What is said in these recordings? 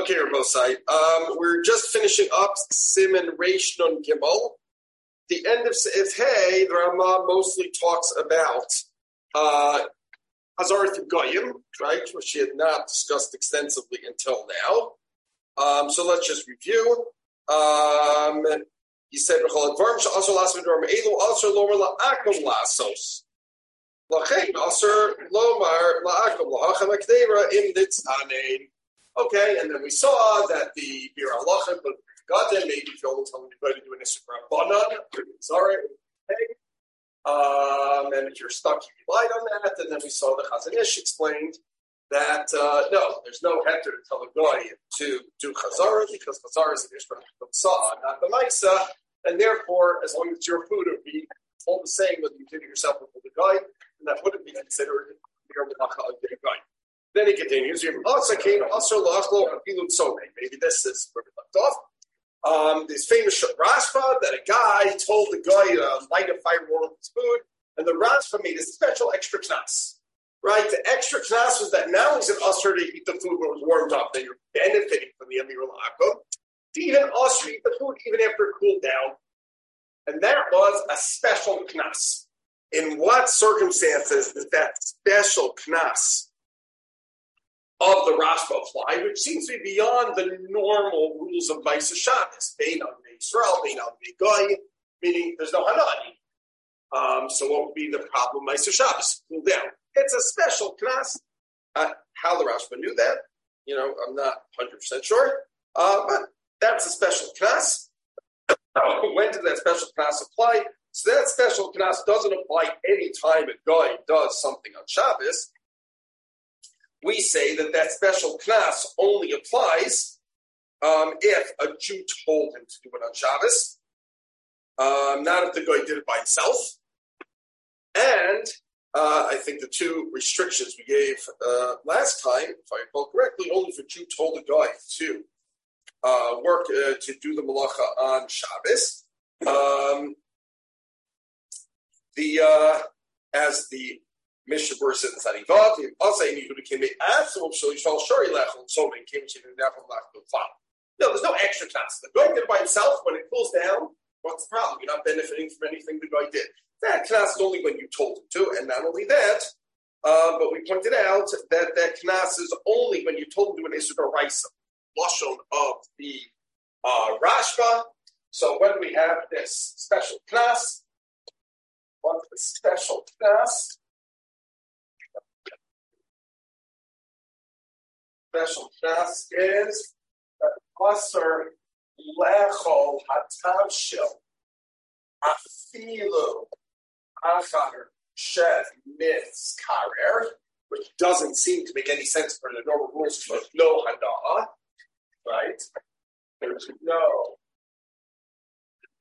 Okay, Rabosai. Um, we're just finishing up Siman Reish Nun Gimel. The end of Seif Hey, the Rama mostly talks about uh, Hazarat Goyim, right, which she had not discussed extensively until now. Um, so let's just review. Um, he said, also lower la'akum lasos. Lachein aser lomar la'akum la'achem akdeira im ditzanein. Okay, and then we saw that the Bir Allah, but God then maybe if you only tell anybody to do an banan, sorry, okay. Um, and if you're stuck, you relied on that. And then we saw the Chazon Ish explained that uh, no, there's no heter to tell a guy to do Chazara because Chazara is an Ishmael Saw, not the Maisa. And therefore, as long as your food would be all the same whether you did it yourself or the guy, then that wouldn't be considered the guy. Then he continues, Maybe this is where we left off. Um, this famous Rashba that a guy told the guy to uh, light a fire warm his food, and the Rashba made a special extra knas. Right? The extra knas was that now he's an usher to eat the food when it was warmed up, that you're benefiting from the Amir al to even usher eat the food even after it cooled down. And that was a special knas. In what circumstances is that special knas of the Rashba apply, which seems to be beyond the normal rules of Maisa Shabbos, Bein on Israel, Bein on Goy, meaning there's no Hanani. Um, so what would be the problem Maisa Shabbos? Cool down. It's a special class. Uh, how the Rashba knew that, you know, I'm not 100% sure. Uh, but that's a special class. when did that special class apply? So that special class doesn't apply any time a guy does something on Shabbos we say that that special class only applies um, if a Jew told him to do it on Shabbos, um, not if the guy did it by himself. And uh, I think the two restrictions we gave uh, last time, if I recall correctly, only if a Jew told a guy to uh, work uh, to do the malacha on Shabbos. Um, the uh, as the Mishnah verse in Tzadivot, also in Yehuda came Atzum Shal Yishal Shari Lechel Tzomim came to the Nefel Lechel Fal. No, there's no extra class. The guy did by himself. When it cools down, what's the problem? You're not benefiting from anything the guy did. That class is only when you told him to, and not only that, uh, but we pointed out that that class is only when you told him to an Isra Raisa, Lashon of the uh, Rashba. So when we have this special class, what's the special class? Special class is Asr Lechol Hatavshil Afilu Achar Shed Myths Karer, which doesn't seem to make any sense for the normal rules of no Hadah, right? There's no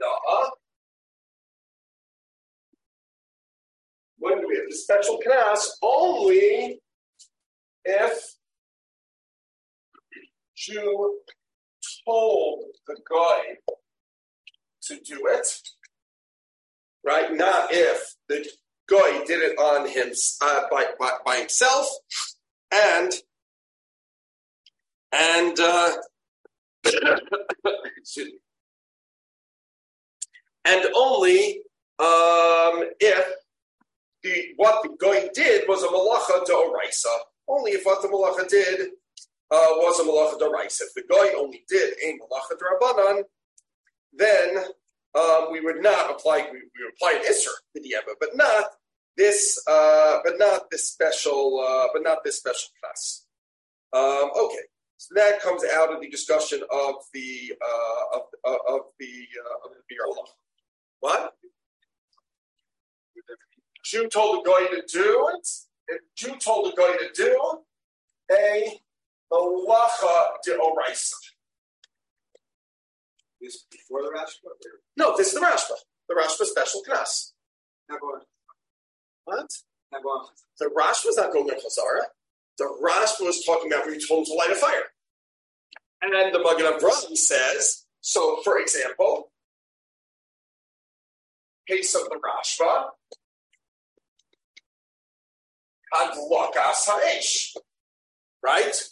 Hadah. When do we have the special class, only if Jew told the guy to do it, right? Not if the guy did it on him uh, by, by, by himself, and and uh, and only um, if the what the guy did was a malacha to oraisa. Only if what the malacha did uh, was a malacha daraisa. If the guy only did a malacha darabanan, then um, we would not apply. We, we would apply an iser b'dieva, but not this. Uh, but not this special. Uh, but not this special class. Um, okay, so that comes out of the discussion of the uh, of, uh, of the uh, of the What? Jew told the guy to do it. If Jew told the guy to do a Malacha de Oraisa. This before the Rashba? No, this is the Rashba. The Rashba special class. What? The Rashba was not going on Chazara. The Rashba was talking about when you told him to light a fire. And then the Magen Avraham says, so for example, case of the Rashba, Hadlakas Ha'esh, right?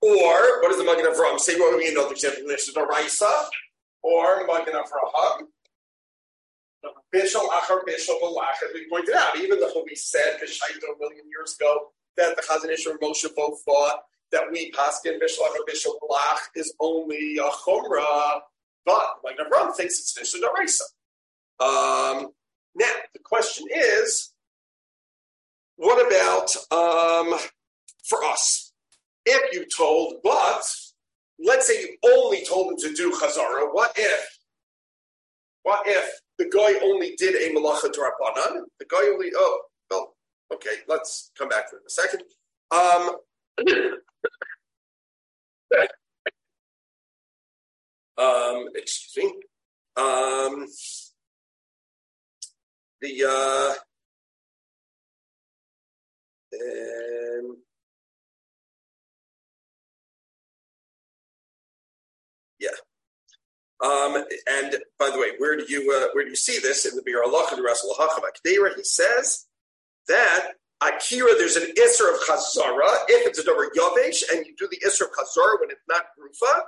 Or what does the Magen Avram say? What we know? Example, this is a Raisa or Magen Avraham. Bishal Achar Bishal Balach, as we pointed out, even though we said Bishaito a million years ago that the Chazon Ish and Moshe both thought that we Paskin Bishal Achar Bishal Balach is only a Chumrah, but Magen Avram thinks it's Nishad Raisa. Um, now, the question is, what about um, for us? If you told, but let's say you only told him to do chazara, what if? What if the guy only did a malacha drabanan? The guy only, oh, well, okay, let's come back to it in a second. Um, um, excuse me. Um, the uh, um, yeah. Um, and by the way, where do you uh, where do you see this in the Bir Allah and Rasul He says that Akira, there's an Isser of Chazara if it's a Dover Yavesh, and you do the Isser of Chazara when it's not Grufa.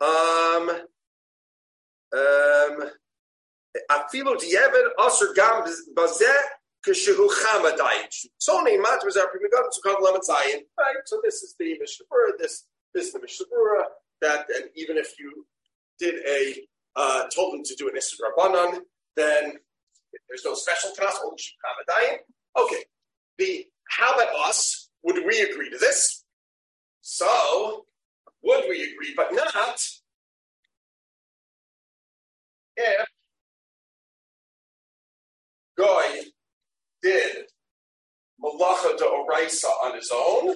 Um, um, Afilo dieved aser gam lamatzayin. Right. So this is the Mishnah This this is the Mishnah that and even if you did a uh, told them to do an Isra Rabbanon, then there's no special class only chamadayin. Okay. The how about us? Would we agree to this? So would we agree, but not if Goy did Malacha de Oraisa on his own,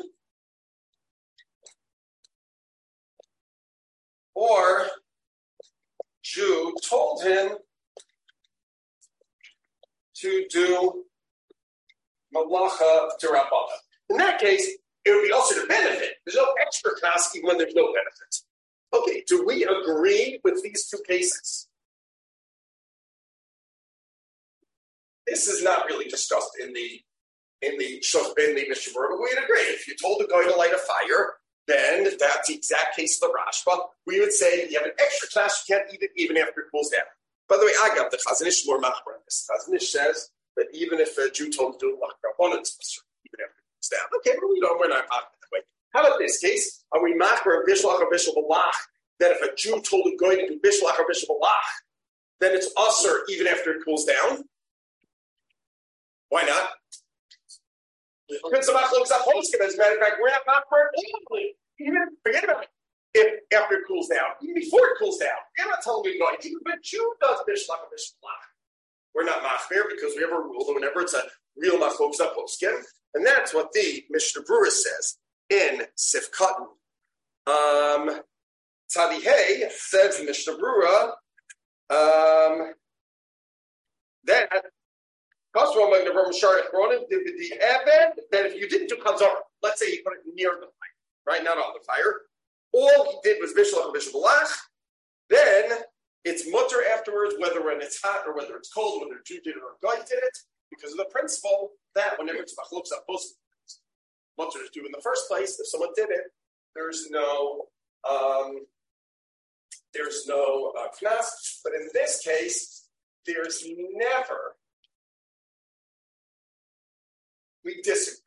or Jew told him to do Malacha de Rabbana. In that case, it would be also to benefit. There's no extra task even when there's no benefit. Okay, do we agree with these two cases? This is not really discussed in the in the in the Mishnah but we'd agree. If you told a guy to light a fire, then that's the exact case of the Rashba. We would say you have an extra class, you can't eat it even after it cools down. By the way, I got the Chazon Ish more machmer on this. Chazon Ish says that even if a Jew told him to do it, it's even after it cools down. Okay, but we don't, we're not that way. How about this case? Are we machmer bishlach or bishul balach? That if a Jew told a guy to do bishlach or bishul balach, then it's usher even after it cools down? Why not? Because the machlokes poskim, as a matter of fact, we're not machmer Even forget about it. If after it cools down, even before it cools down, you're not telling me going. Even but Jew does bishlach or bishlach. We're not machmer because we have a rule that whenever it's a real machlokes poskim, and that's what the Mishnah Berurah says in Sif Cotton. Um, Tzadihei says Mishnah Berurah um, that the that if you didn't do Kanzara, let's say you put it near the fire, right, not on the fire, all he did was Bishal and Bishal then it's mutter afterwards, whether when it's hot or whether it's cold, whether Jew did it or guy did it, because of the principle that whenever it's machlokes up mutter is due in the first place, if someone did it, there's no um, there's no uh, knas. But in this case, there's never we disagree.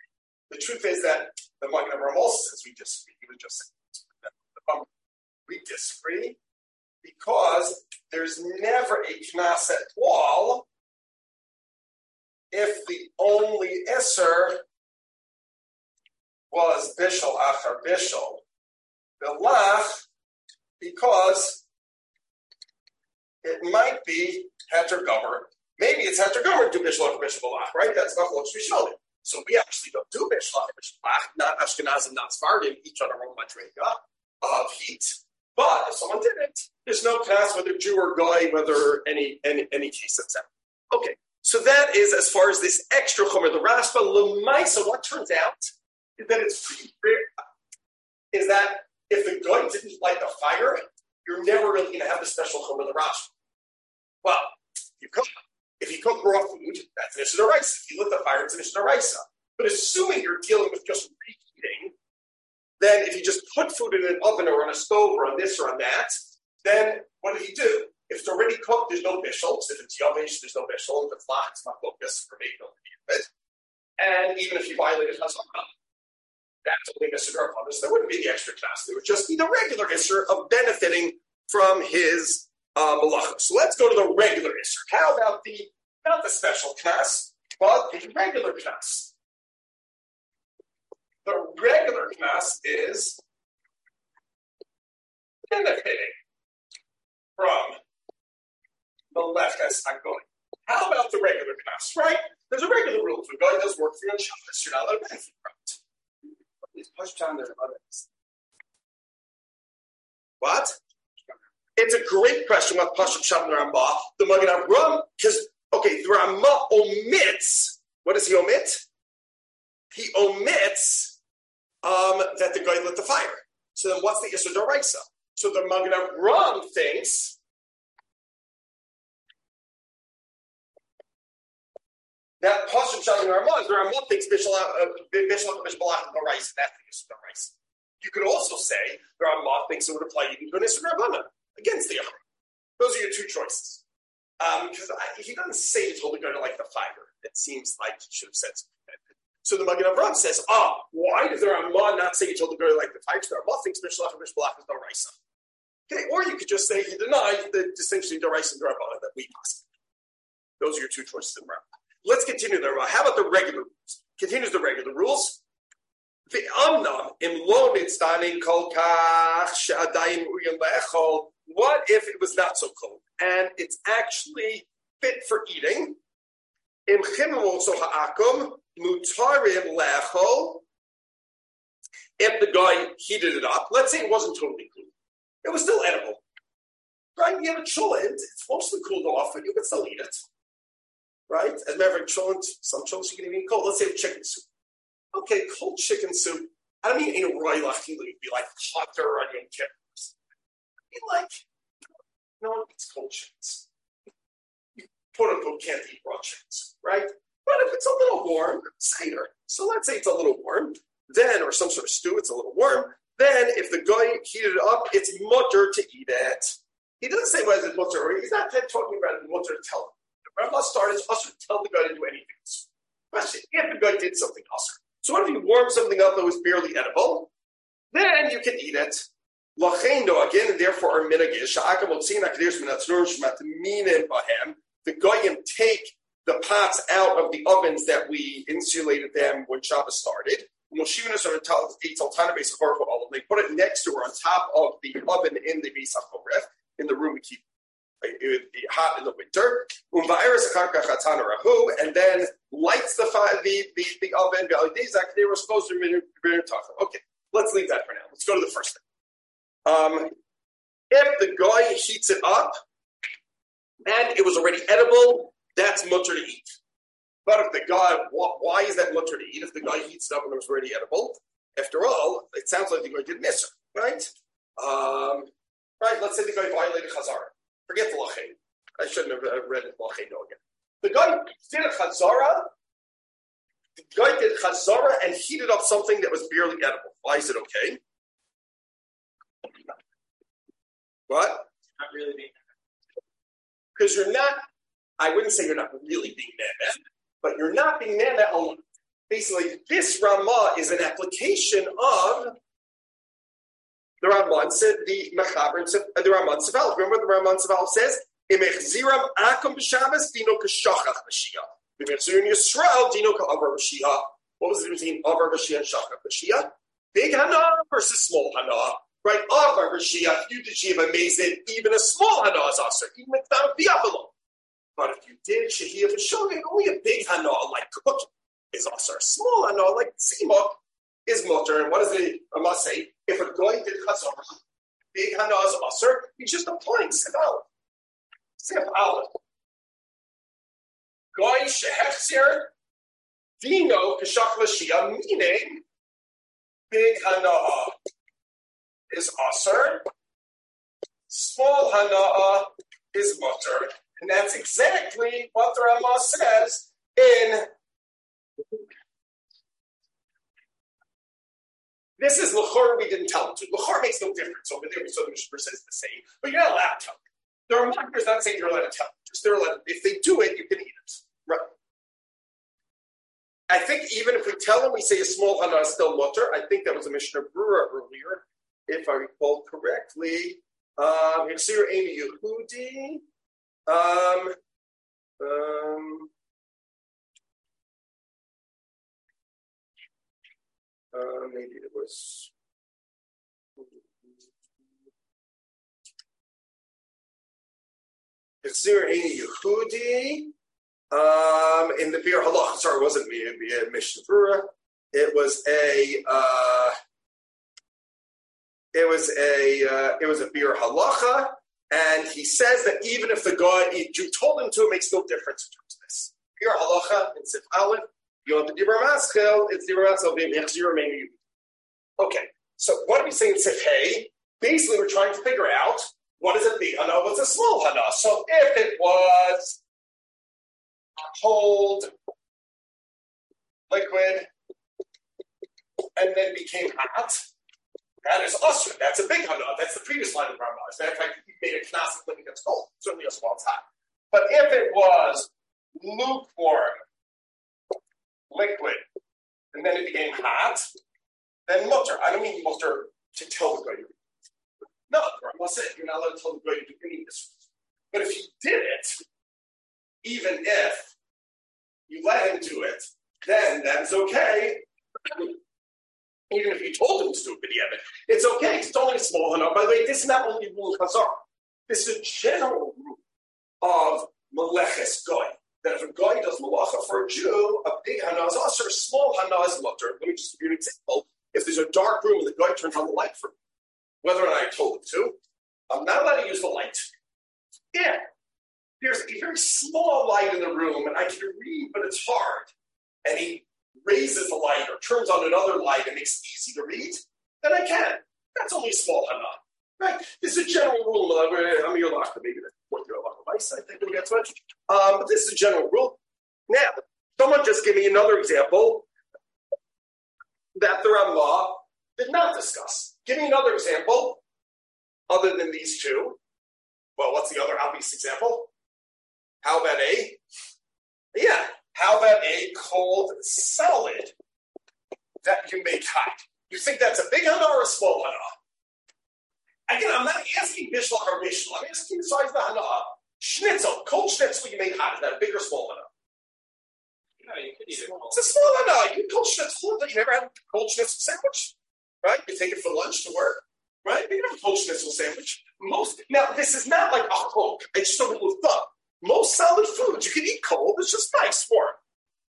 The truth is that the Magen Avraham also says we disagree. He was just saying we disagree because there's never a knas at all if the only Isser was Bishal after Bishal, Bilach, because it might be Heter Gomer. Maybe it's Heter Gomer to Bishal after Bishal right? That's not what we showed it. So we actually don't do Bishlach, Bishlach, not Ashkenaz and not Sephardim, each on our own madrega of heat. But if someone did it, there's no class whether Jew or guy, whether any any any case that's out. Okay, so that is as far as this extra chomer, the raspa lemaisa. What turns out is that it's pretty rare. Is that if the guy didn't light the fire, you're never really going to have the special chomer, the raspa. Well, you cook if you cook raw food, that's an issue rice. If you lit the fire, it's an issue But assuming you're dealing with just reheating, then if you just put food in an oven or on a stove or on this or on that, then what do you do? If it's already cooked, there's no bishul. If it's yummish, there's no bishul. If it's not, it's not focus for me, it. And even if he violated Hazara, that's only Mr. There wouldn't be the extra class. There would just be the regular Isser of benefiting from his uh. So let's go to the regular Isser. How about the, not the special class, but the regular class? The regular class is benefiting from the left as I'm going. How about the regular class, right? There's a regular rule. If guy does work for you on Shabbos, you're not allowed to benefit from it it. Is Pashtan their others? What? It's a great question what Pashat Shabbat Ramah, the Magen Avram, because, okay, the Ramah omits, what does he omit? He omits um, that the guy lit the fire. So then what's the Issa Doraisa? So the Magen Avram thinks that Pashat Shabbat Ramah, the Ramah thinks Bishal Bishal Bishbalach the rice, that's the Issa Doraisa. You could also say the Ramah thinks it would apply even to an Issa against the Yachrim. Those are your two choices. Because um, he doesn't say he told the guy to light the fire. It seems like he should have said something. So the Magen Avraham says, ah, why does the Ramah not say he told the to light the fire? The Ramah thinks Mishlach and Mishbalach is no Raisa. Okay, or you could just say he denied the distinction between Raisa and Ramah that we pass. Those are your two choices in Ramah. Let's continue the Ramah. How about the regular rules? Continues the regular rules. The Amnam im lo mitzdanin kol kach she'adayim uyim le'echol what if it was not so cold and it's actually fit for eating? If the guy heated it up, let's say it wasn't totally cool, it was still edible. Right? You have a cholent, it's mostly cooled off, but you can still eat it. Right? As a matter of cholent, some cholents you can even eat cold. Let's say chicken soup. Okay, cold chicken soup. I don't mean in a roy lachila, it'd be like hotter on your kid like, no one eats cold chickens. You quote unquote can't eat raw chickens, right? But if it's a little warm, cider. So let's say it's a little warm, then, or some sort of stew, it's a little warm. Then, if the guy heated it up, it's mutter to eat it. He doesn't say whether it's mutter, or he's not talking about mutter to tell him. The Rambam started us to tell the guy to do anything. Question: If the guy did something else, so what if you warm something up that was barely edible? Then you can eat it. Again, and therefore our minigish. The goyim take the pots out of the ovens that we insulated them when Shabbos started. They put it next to or on top of the oven in the Beis in the room we keep uh, it would be hot in the winter. Um, and then lights the the the, the oven. Okay, let's leave that for now. Let's go to the first thing. Um, if the guy heats it up and it was already edible, that's mutter to eat. But if the guy, why is that mutter to eat? If the guy heats it up and it was already edible, after all, it sounds like the guy did miss right? Um, right. Let's say the guy violated chazara. Forget the lachain. I shouldn't have uh, read lachain again. The guy did a chazara. The guy did chazara and heated up something that was barely edible. Why is it okay? What? Not really being Because you're not, I wouldn't say you're not really being mad, but you're not being mad alone. Basically, this Ramah is an application of the Ramban said the Mechaber uh, the Ramban Seval. Remember the Ramban Seval says? Imechziram akum b'Shabbos dino k'shachach. Imechzirim Yisrael dino ka'avar b'Shia. What was the difference between avar b'Shia and shachach b'Shia? Big hana versus small hana. Right? Avar Rashia, if you did Shiva Amazing, even a small Hana is even if not the Avalon. But if you did Shahiyah Vishogin, only a big Hana like cooking is Aser. A small Hana like Tzimok is Mutter. And what does it, I say, if a guy did Chazor, big Hana is he's just applying Seval. Seval. Guy Shehechzer, Dino Kashach Lashia, meaning big Hana is aser. Small hana'ah is mutter. And that's exactly what the Ramah says in This is Lachor we didn't tell them to. Lachor makes no difference. Over there, so the Mishnah says the same, but you're not allowed to tell them. There are markers not saying you're allowed to tell them. Just they're allowed, if they do it, you can eat it. Right. I think even if we tell them we say a small hana is still mutter, I think that was a Mishnah Berurah earlier, if I recall correctly. Um, Hexir Amy Yehudi. Um, um, uh, maybe it was. Hexir Amy Yehudi. Um, in the beer halach, sorry, it wasn't me, it Mishnah Brura. It was a uh, it was a uh, it was a Biur Halacha, and he says that even if the guy you told him to, it makes no difference in terms of this. Biur Halacha in Sif Aleph, you want the dibur maschel, it's dibur maschel. Okay, so what are we saying in Sif Hey? Basically, we're trying to figure out what is a big hana, what's a small hana. So if it was cold, liquid, and then became hot. That is usher. That's a big hana. That's the previous line of Rambam. As a matter of fact, he made a classic it gets cold. Certainly a small time. But if it was lukewarm, liquid, and then it became hot, then mutter. I don't mean mutter to tell the guy you No, Rambam said you're not allowed to tell the guy you do any of this. But if he did it, even if you let him do it, then that's okay. Even if you told him it, yeah, it's okay. It's only a small enough. By the way, this is not only rule of Chazar. This is a general rule of Meleches Goy. That if a guy does malacha for a Jew, a big hana is usher, a small hana is mutter. Let me just give you an example. If there's a dark room and the guy turns on the light for me, whether or not I told him to, I'm not allowed to use the light. Yeah, there's a very small light in the room and I can read, but it's hard. And he raises the light or turns on another light and makes it easy to read, then I can. That's only a small hana. Right? This is a general rule. I'm your locker, maybe that's what you're advice, I think, when gets much. Um, but this is a general rule. Now, someone just give me another example that the Ramah did not discuss. Give me another example other than these two. Well, what's the other obvious example? How about a? Yeah. How about a cold salad that you make hot? You think that's a big hana or a small hana? Again, I'm not asking bishlach or bishlach. I'm asking the size of the hana. Schnitzel, cold schnitzel you make hot. Is that a big or small hana? No, you could eat it It's a small hana. You cold schnitzel. You never had a cold schnitzel sandwich, right? You take it for lunch to work, right? You have a cold schnitzel sandwich. Most now, this is not like a coke. It's just a of thumb. Most solid foods you can eat cold. It's just nice warm,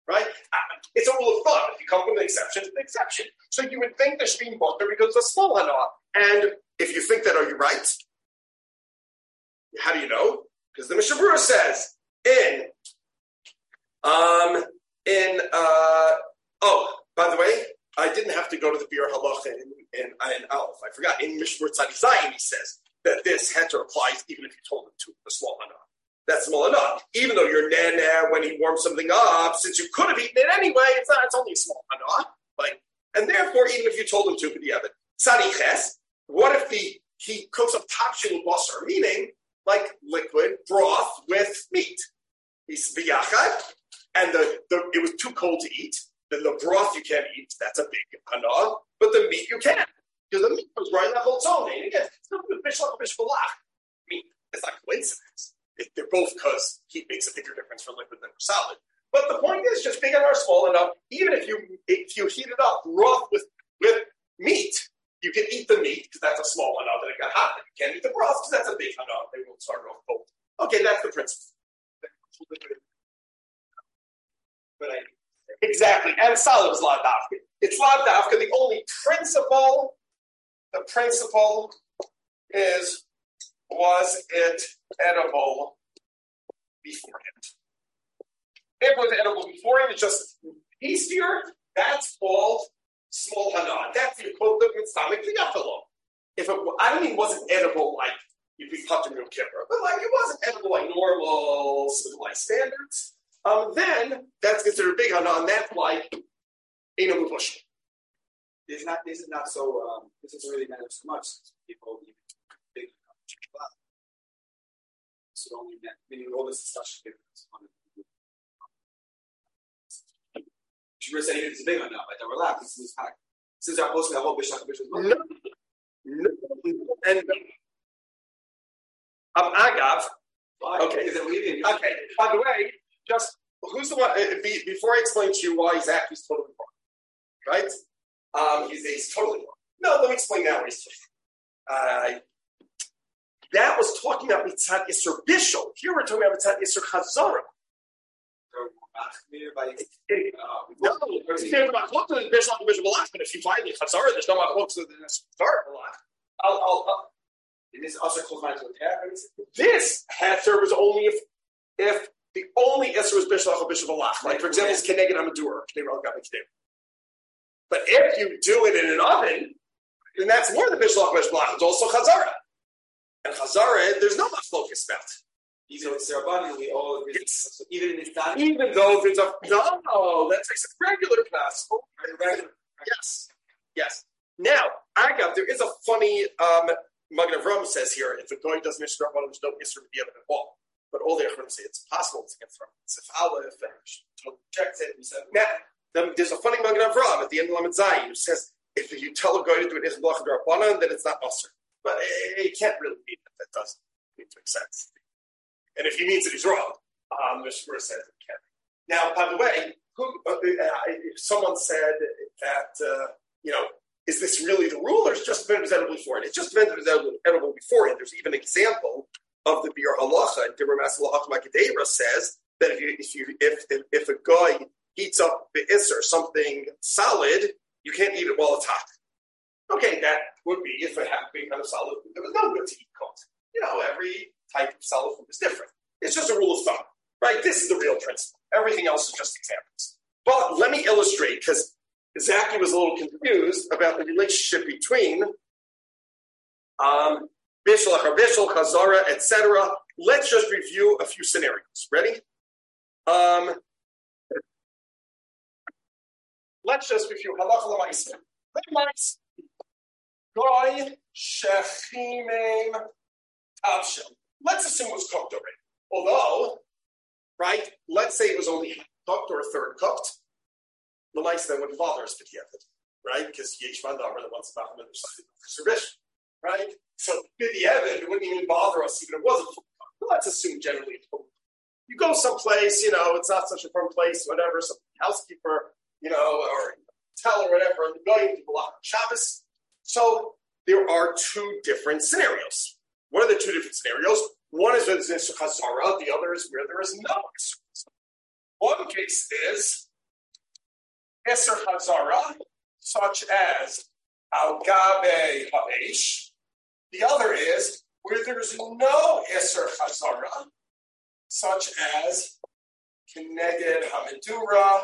right? Uh, it's a rule of thumb. If you come with an exception, it's an exception. So you would think there should be butter because a small hana. And if you think that, are you right? How do you know? Because the Mishnah Berurah says in um in uh oh by the way I didn't have to go to the Biur Halacha in in, in Aleph. I forgot in Mishnah Berurah Zayin he says that this heter applies even if you told him to the small hana that's small enough. Even though you're nana when he warms something up, since you could have eaten it anyway, it's not. It's only small enough. Like, and therefore, even if you told him to, but yeah, but tzadiches. What if the he cooks up tapshil basar, meaning like liquid broth with meat? He's biyachad, and the, the it was too cold to eat. Then the broth you can't eat. That's a big hana, but the meat you can because the meat was right level own. And again, it's not a fish like a fish meat. It's not coincidence they're both because heat makes a bigger difference for liquid than for solid. But the point is, just big enough or small enough, even if you if you heat it up broth with with meat, you can eat the meat because that's a small enough that it got hot. You can't eat the broth because that's a big enough. They won't start off cold. Okay, that's the principle. Exactly, and solid is lavdavka. It's lavdavka. The only principle, the principle is was it edible beforehand? It was edible beforehand, it's just easier. That's called small hana. That's the equivalent of stomach liyafalo. If it, I don't mean it wasn't edible like you'd be cut to real kipper, but like it wasn't edible like normal civilized standards, um, then that's considered big hana, and that's like Eno This is not this is not so um, this doesn't really matter so much. People even big only that meaning all this discussion on Shimur said it's big enough, like they relax, this is pack. Since I'm posting the whole Bishak Bishak No. No. And um, Agav, Okay. Is it leaving? Okay. By the way, just who's the one? uh, Be, before I explain to you why he's actually totally wrong, right? Um, he's, he's totally wrong. No, let me explain now. What he's uh, that was talking about mitzad isser bishul. Here we're talking about mitzad isser chazara. No, it's talking about close to the bishul and bishul malach. But if you find the chazara, there's no close to the chazara malach. I'll, I'll, I'll, it is also close to the happens. this heter was only if if the only Isser was Bishop or Bishop Alach. Like, for example, it's Keneged Hamadur. But if you do it in an oven, then that's more than Bishop Bishop Alach. It's also Chazara. And Chazara, there's no machlokas about. Even with Sarabani, we all agree. So even in this time, Even though there's a no, that's a regular class. Oh, regular. Yes, yes. Now, Agav, there is a funny um, Magen Avram says here: if a guy doesn't Mishnah Rabbanim, there's no Isser to be able at all. But all the Achronim say it's possible to get from Sif Aleph and rejects it. Now, then there's a funny Magen Avram at the end of Lamed Zayin who says if you tell a guy to do an Isser Blach Rabbanim, then it's not Usher. But it, it can't really mean that. That doesn't mean to make sense. And if he means that he's wrong, um, the Shmur says it can't. Now, by the way, who, uh, uh, someone said that uh, you know is this really the rule, or is just been edible before? it? it's just been edible before. it. there's even an example of the Biur Halacha. Dibur Masalah Makadera says that if you if you if if, if a guy heats up the or something solid, you can't eat it while it's hot. Okay, that would be if it had to be kind of solid food. There was no good to eat cooked. You know, every type of solid food is different. It's just a rule of thumb, right? This is the real principle. Everything else is just examples. But let me illustrate because Zaki was a little confused about the relationship between um, Bishul, Bishul, Chazara, etc. Let's just review a few scenarios. Ready? Um, let's just review halacha l'maisa. Goy shechimim tavshel. Let's assume it was cooked already. Although, right, let's say it was only cooked or a third cooked. The mice then wouldn't bother us it, right? Because Yesh Vandamar that wants about the other side of the right? So Bidyevid, it wouldn't even bother us even if it wasn't full well, let's assume generally You go someplace, you know, it's not such a fun place, whatever, some housekeeper, you know, or tell or whatever, and the guy to block Shabbos. So there are two different scenarios. What are the two different scenarios? One is where there's Isser Chazara, the other is where there is no One case is Isser Chazara, such as Al Gabe Ha'ish. The other is where there's no Isser Chazara, such as Keneged Hamidura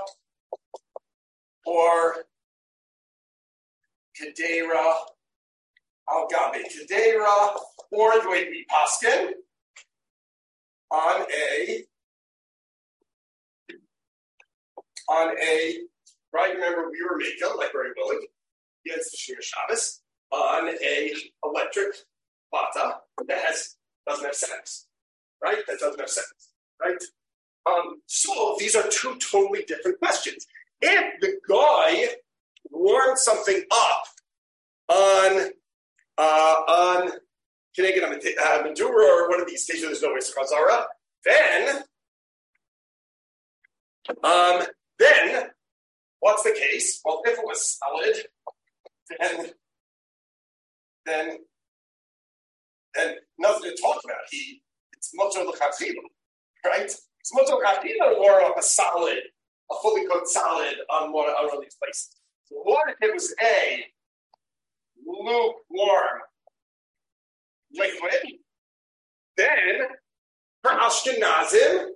or Kedera Al Gabe Kedera, or the way we paskin on a on a right. Remember, we were making like very willing against the Shir Shabbos on a electric bata that has doesn't have settings, right? That doesn't have settings, right? Um, so these are two totally different questions. If the guy warmed something up on uh, on Keneged uh, Madura or one of these stations, there's no Isra Chazara, then um, then what's the case? Well, if it was solid, then then then nothing to talk about. He it's motor l'chachila, right? It's motor l'chachila or up a solid, a fully cooked solid on one of these places. What if it was a lukewarm liquid? Then for Ashkenazim,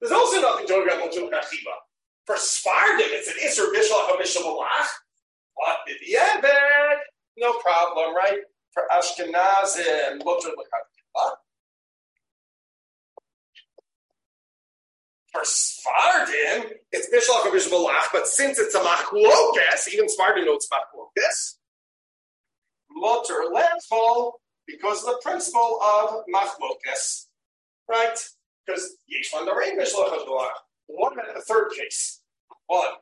there's also nothing talking about motor l'chachila. For Sfardim, it's an Isser Bishal HaMishal Malach. What did the Ebed? No problem, right? For Ashkenazim, Mutter L'Chachila. For Svardim, it's Bishlach or but since it's a Machlokas, even Svardim knows Machlokas, Motor landfall because of the principle of Machlokas, right? Because Yeshvan Darein Bishlach What about the third case? One,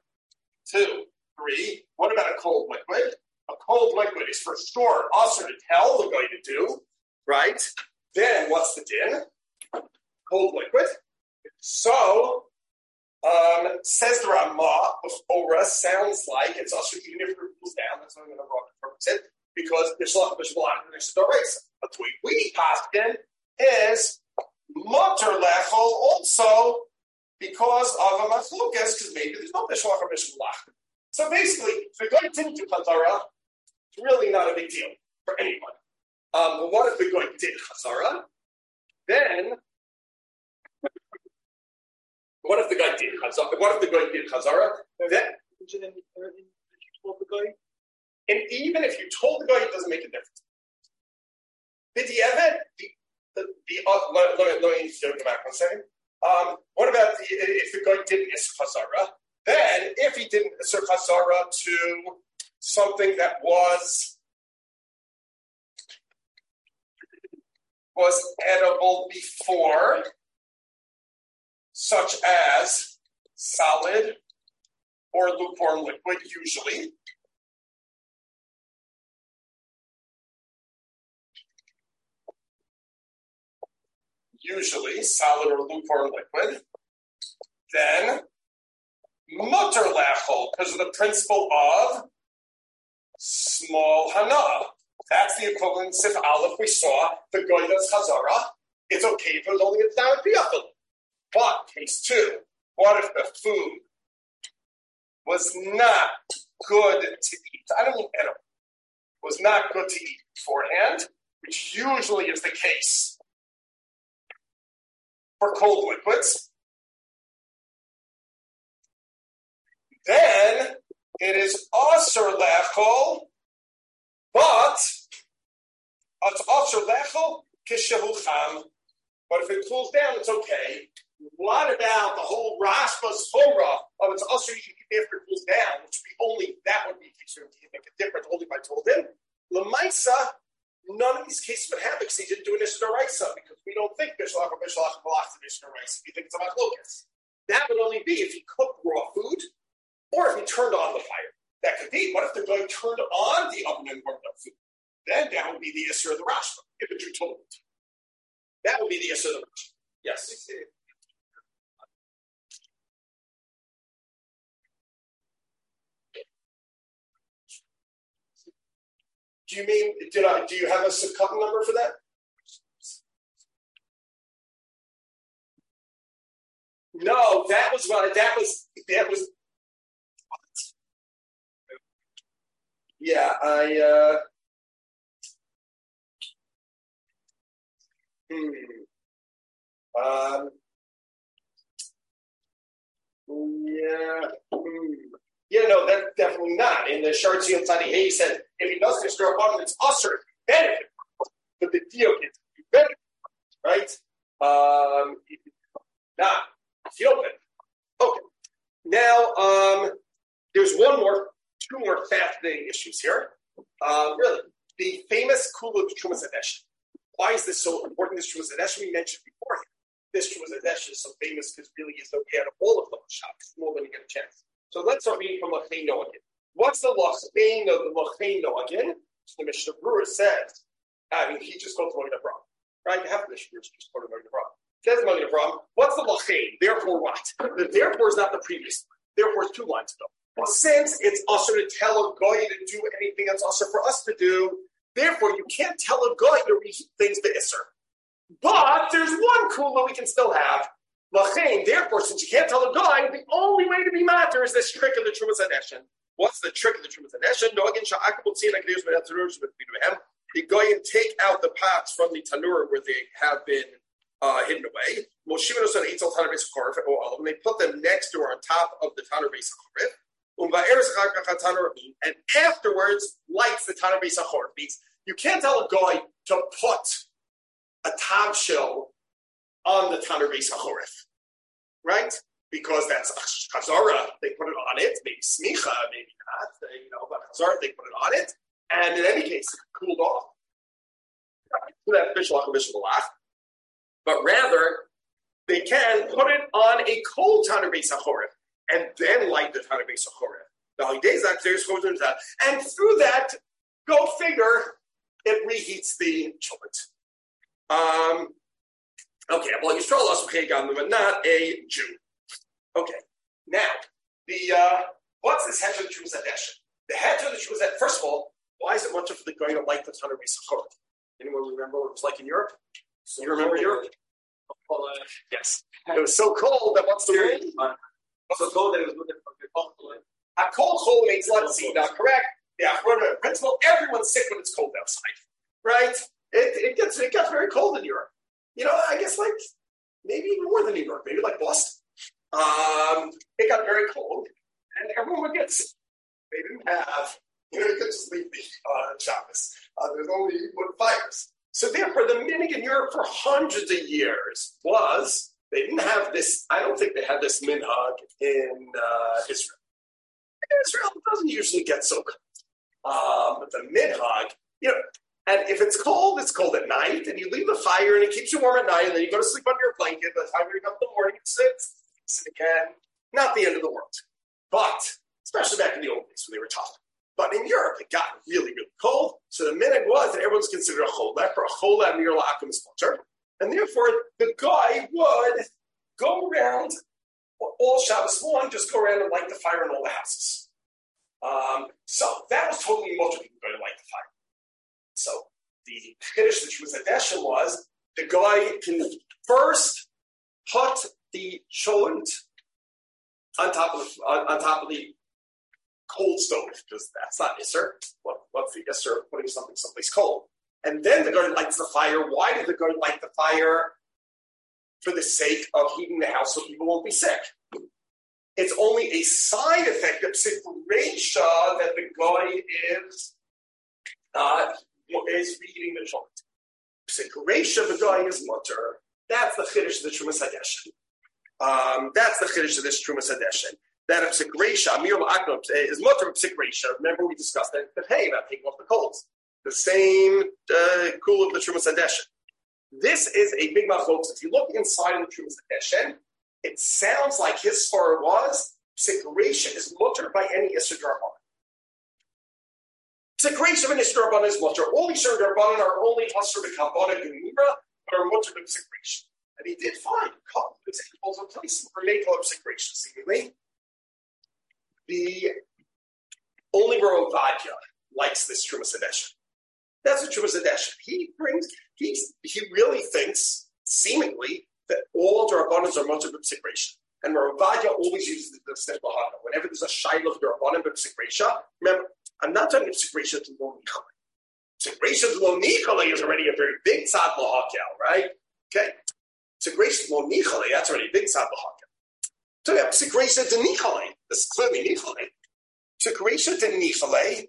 two, three. What about a cold liquid? A cold liquid is for sure also to tell the guy to do, right? Then what's the din? Cold liquid. So, um, says the Ramah of Ora sounds like it's also even if it cools down, that's not going to interpret it, because Bishlach Bishbalach is the race. A tweet we paskin is mutter lechol also because of a machlukas, because maybe there's no Bishlach or Bishbalach. So basically, if the guy didn't do Chazara, it's really not a big deal for anyone. Um, but what if the guy did Chazara? Then what if the guy did Chazara? What if the guy did Chazara? Then, and even if you told the guy, it doesn't make a difference. Did he ever? The, the, uh, let, let, me, go back one second. Um, what about the, if the guy didn't Isr Chazara? Then, if he didn't Isr Chazara to something that was was edible before, such as solid or lukewarm liquid, usually. Usually solid or lukewarm liquid. Then mutter lachol, because of the principle of small hana. That's the equivalent sif aleph we saw, the goydas chazara. It's okay if it was only a down piyafil. But case two, what if the food was not good to eat? I don't mean edible. Was not good to eat beforehand, which usually is the case for cold liquids. Then it is also lechol, but it's also lechol kishehu cham. But if it cools down, it's okay. What about the whole Rashba's Torah oh, of it's also you can after it cools down, which would be only that would be to make a difference only by told him. Lamaisa, none of these cases would happen because he didn't do an Ishtar because we don't think Bishlach or Bishlach Malach is an Ishtar We think it's about Lucas. That would only be if he cooked raw food or if he turned on the fire. That could be. What if the guy turned on the oven and warmed up food? Then that would be the Isra of the Rashba, if it's told. That would be the Isra of the Rashba. Yes. Do you mean did I do you have a Sukkot number for that? No, that was what that was that was Yeah, I uh hmm. Um yeah. Hmm. Yeah, no, that's definitely not. In the Shartzi and Tani he said if he doesn't destroy a bottom, it's usher benefit. But the deal can gets benefit, right? Um, not feel benefit. Okay. Now, um, there's one more, two more fascinating issues here. Um, really, the famous Kula of Trumas Why is this so important? This Trumas we mentioned before. This Trumas is so famous because really is okay out of all of those shops. More than you get a chance. So let's start reading from Lachain again. What's the Lachain of the Lachain again? So the Mishnah says, I mean, he just to Moed Abram, right? Half the Mishnah just go to Moed Abram. Says Abram, what's the Lachain? Therefore what? The therefore is not the previous Therefore, it's two lines ago. Well, since it's also to tell a guy to do anything that's also for us to do, therefore you can't tell a guy to read things to Isser. But there's one kula we can still have, Lachain, therefore, since you can't tell a guy, the only way to be matter is this trick of the Terumas HaDeshen. What's the trick of the Terumas HaDeshen? The and take out the pots from the tanur where they have been uh, hidden away. They put them next to or on top of the tanur base and afterwards lights the tanur means you can't tell a guy to put a tav shell on the Tanur Beis right? Because that's Chazara, they put it on it, maybe Smicha, maybe not, you know, but Chazara, they put it on it, and in any case, it cooled off. That but rather, they can put it on a cold Tanur Beis and then light the Tanur Beis and through that, go figure, it reheats the chilled. Um, okay, well, Yisrael also but not a Jew. Okay, now, the uh, what's this heter that was at The heter that was at, first of all, why is it much for the guy to like the Tanur Beis Anyone remember what it was like in Europe? So you remember Europe? Yes. It was so cold that what's the word? So cold that it was looking for a cold cold makes let's see, not correct. Yeah, for the principle, everyone's sick when it's cold outside. Right? It, it gets it gets very cold in Europe. You know, I guess like maybe even more than New York, maybe like Boston. Um, it got very cold, and everyone would get sick. They didn't have, you know, could leave the uh, Shabbos. Uh, there's only wood fires. So therefore, the minhag in Europe for hundreds of years was they didn't have this. I don't think they had this minhag in uh, Israel. Israel doesn't usually get so cold. Um, but the minhag, you know, and if it's cold, it's cold at night, and you leave the fire, and it keeps you warm at night, and then you go to sleep under your blanket. The time you wake up in the morning, it's, it's again not the end of the world. But especially back in the old days when they were tough. But in Europe, it got really, really cold. So the minhag was that everyone's considered a chol leper, a chol amir la'akim splinter. And therefore, the guy would go around all Shabbos long, just go around and light the fire in all the houses. Um, so that was totally emotional people going to light the fire. So the Kiddush that was at Deshem was the guy can first put the cholent on top of on, on top of the cold stove because that's not Isser. What, what's the Isser putting something someplace cold? And then the guard lights the fire. Why did the guard light the fire? For the sake of heating the house so people won't be sick. It's only a side effect of Psikresha that the guy is uh, is reading the chart. Psikresha, the guy is mutter. That's the chiddush of the Terumas HaDeshen. Um, that's the chiddush of this Terumas HaDeshen that of Sikresha, Amir Aknot, is mutter of Sikresha. Remember we discussed that, but hey, about taking off the colds. The same uh, cool of the Terumas HaDeshen. This is a big machlokas. If you look inside of the Terumas HaDeshen, it sounds like his far was Sikresha is mutter by any Isser Darban. Sikresha and Isser Darban is mutter. All Isser Darban are only Hasser B'Kabana Gemura, but are mutter of Sikresha. And he did find of examples of places where him Sikresha, seemingly. The only Varadya likes this Trumas That's what Trumas He brings, he, he really thinks, seemingly, that all Darabanas are much of Sikresha. And Ravadia always uses the step Lahana. Whenever there's a Shaila of Darabanan but Sikresha, remember, I'm not talking about Sikresha to Lo Nichale. Sikresha to Lo is already a very big Tzad Lahakel, right? Okay. To Lo Nichale, that's already a big Tzad Lahakel. So yeah, Sikresha to Nichale. This is clearly Nichale. To Nichale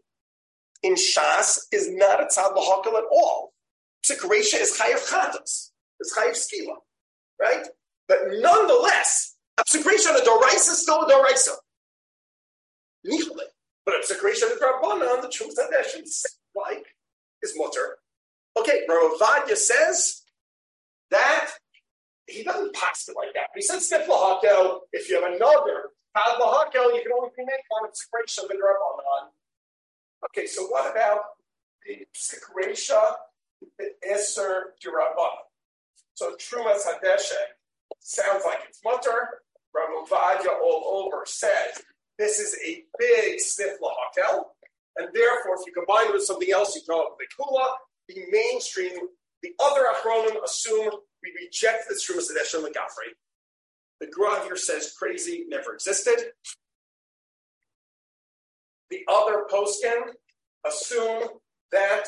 in Shas is not a Tzad Lahakel at all. Sikresha is Chayav Chatos. It's Chayav Skila right? But nonetheless, absecration of Doraisa is still a Doraisa. But a absecration of Drabbana on the truth that like is mutter. Okay, Ravadia says that he doesn't pass it like that. He says Stif Lahakel, if you have another Pad Lahakel, you can only make one absecration of the Drabbana. Okay, so what about the absecration the Esser Drabbana? So Trumas Hadeshe sounds like it's mutter. Ramuvadia all over says this is a big sniff lahakel, and therefore, if you combine it with something else, you call it the kula. The mainstream, the other achronim assume we reject the Trumas Hadeshe and Legafri. The Gra here says crazy never existed. The other posken assume that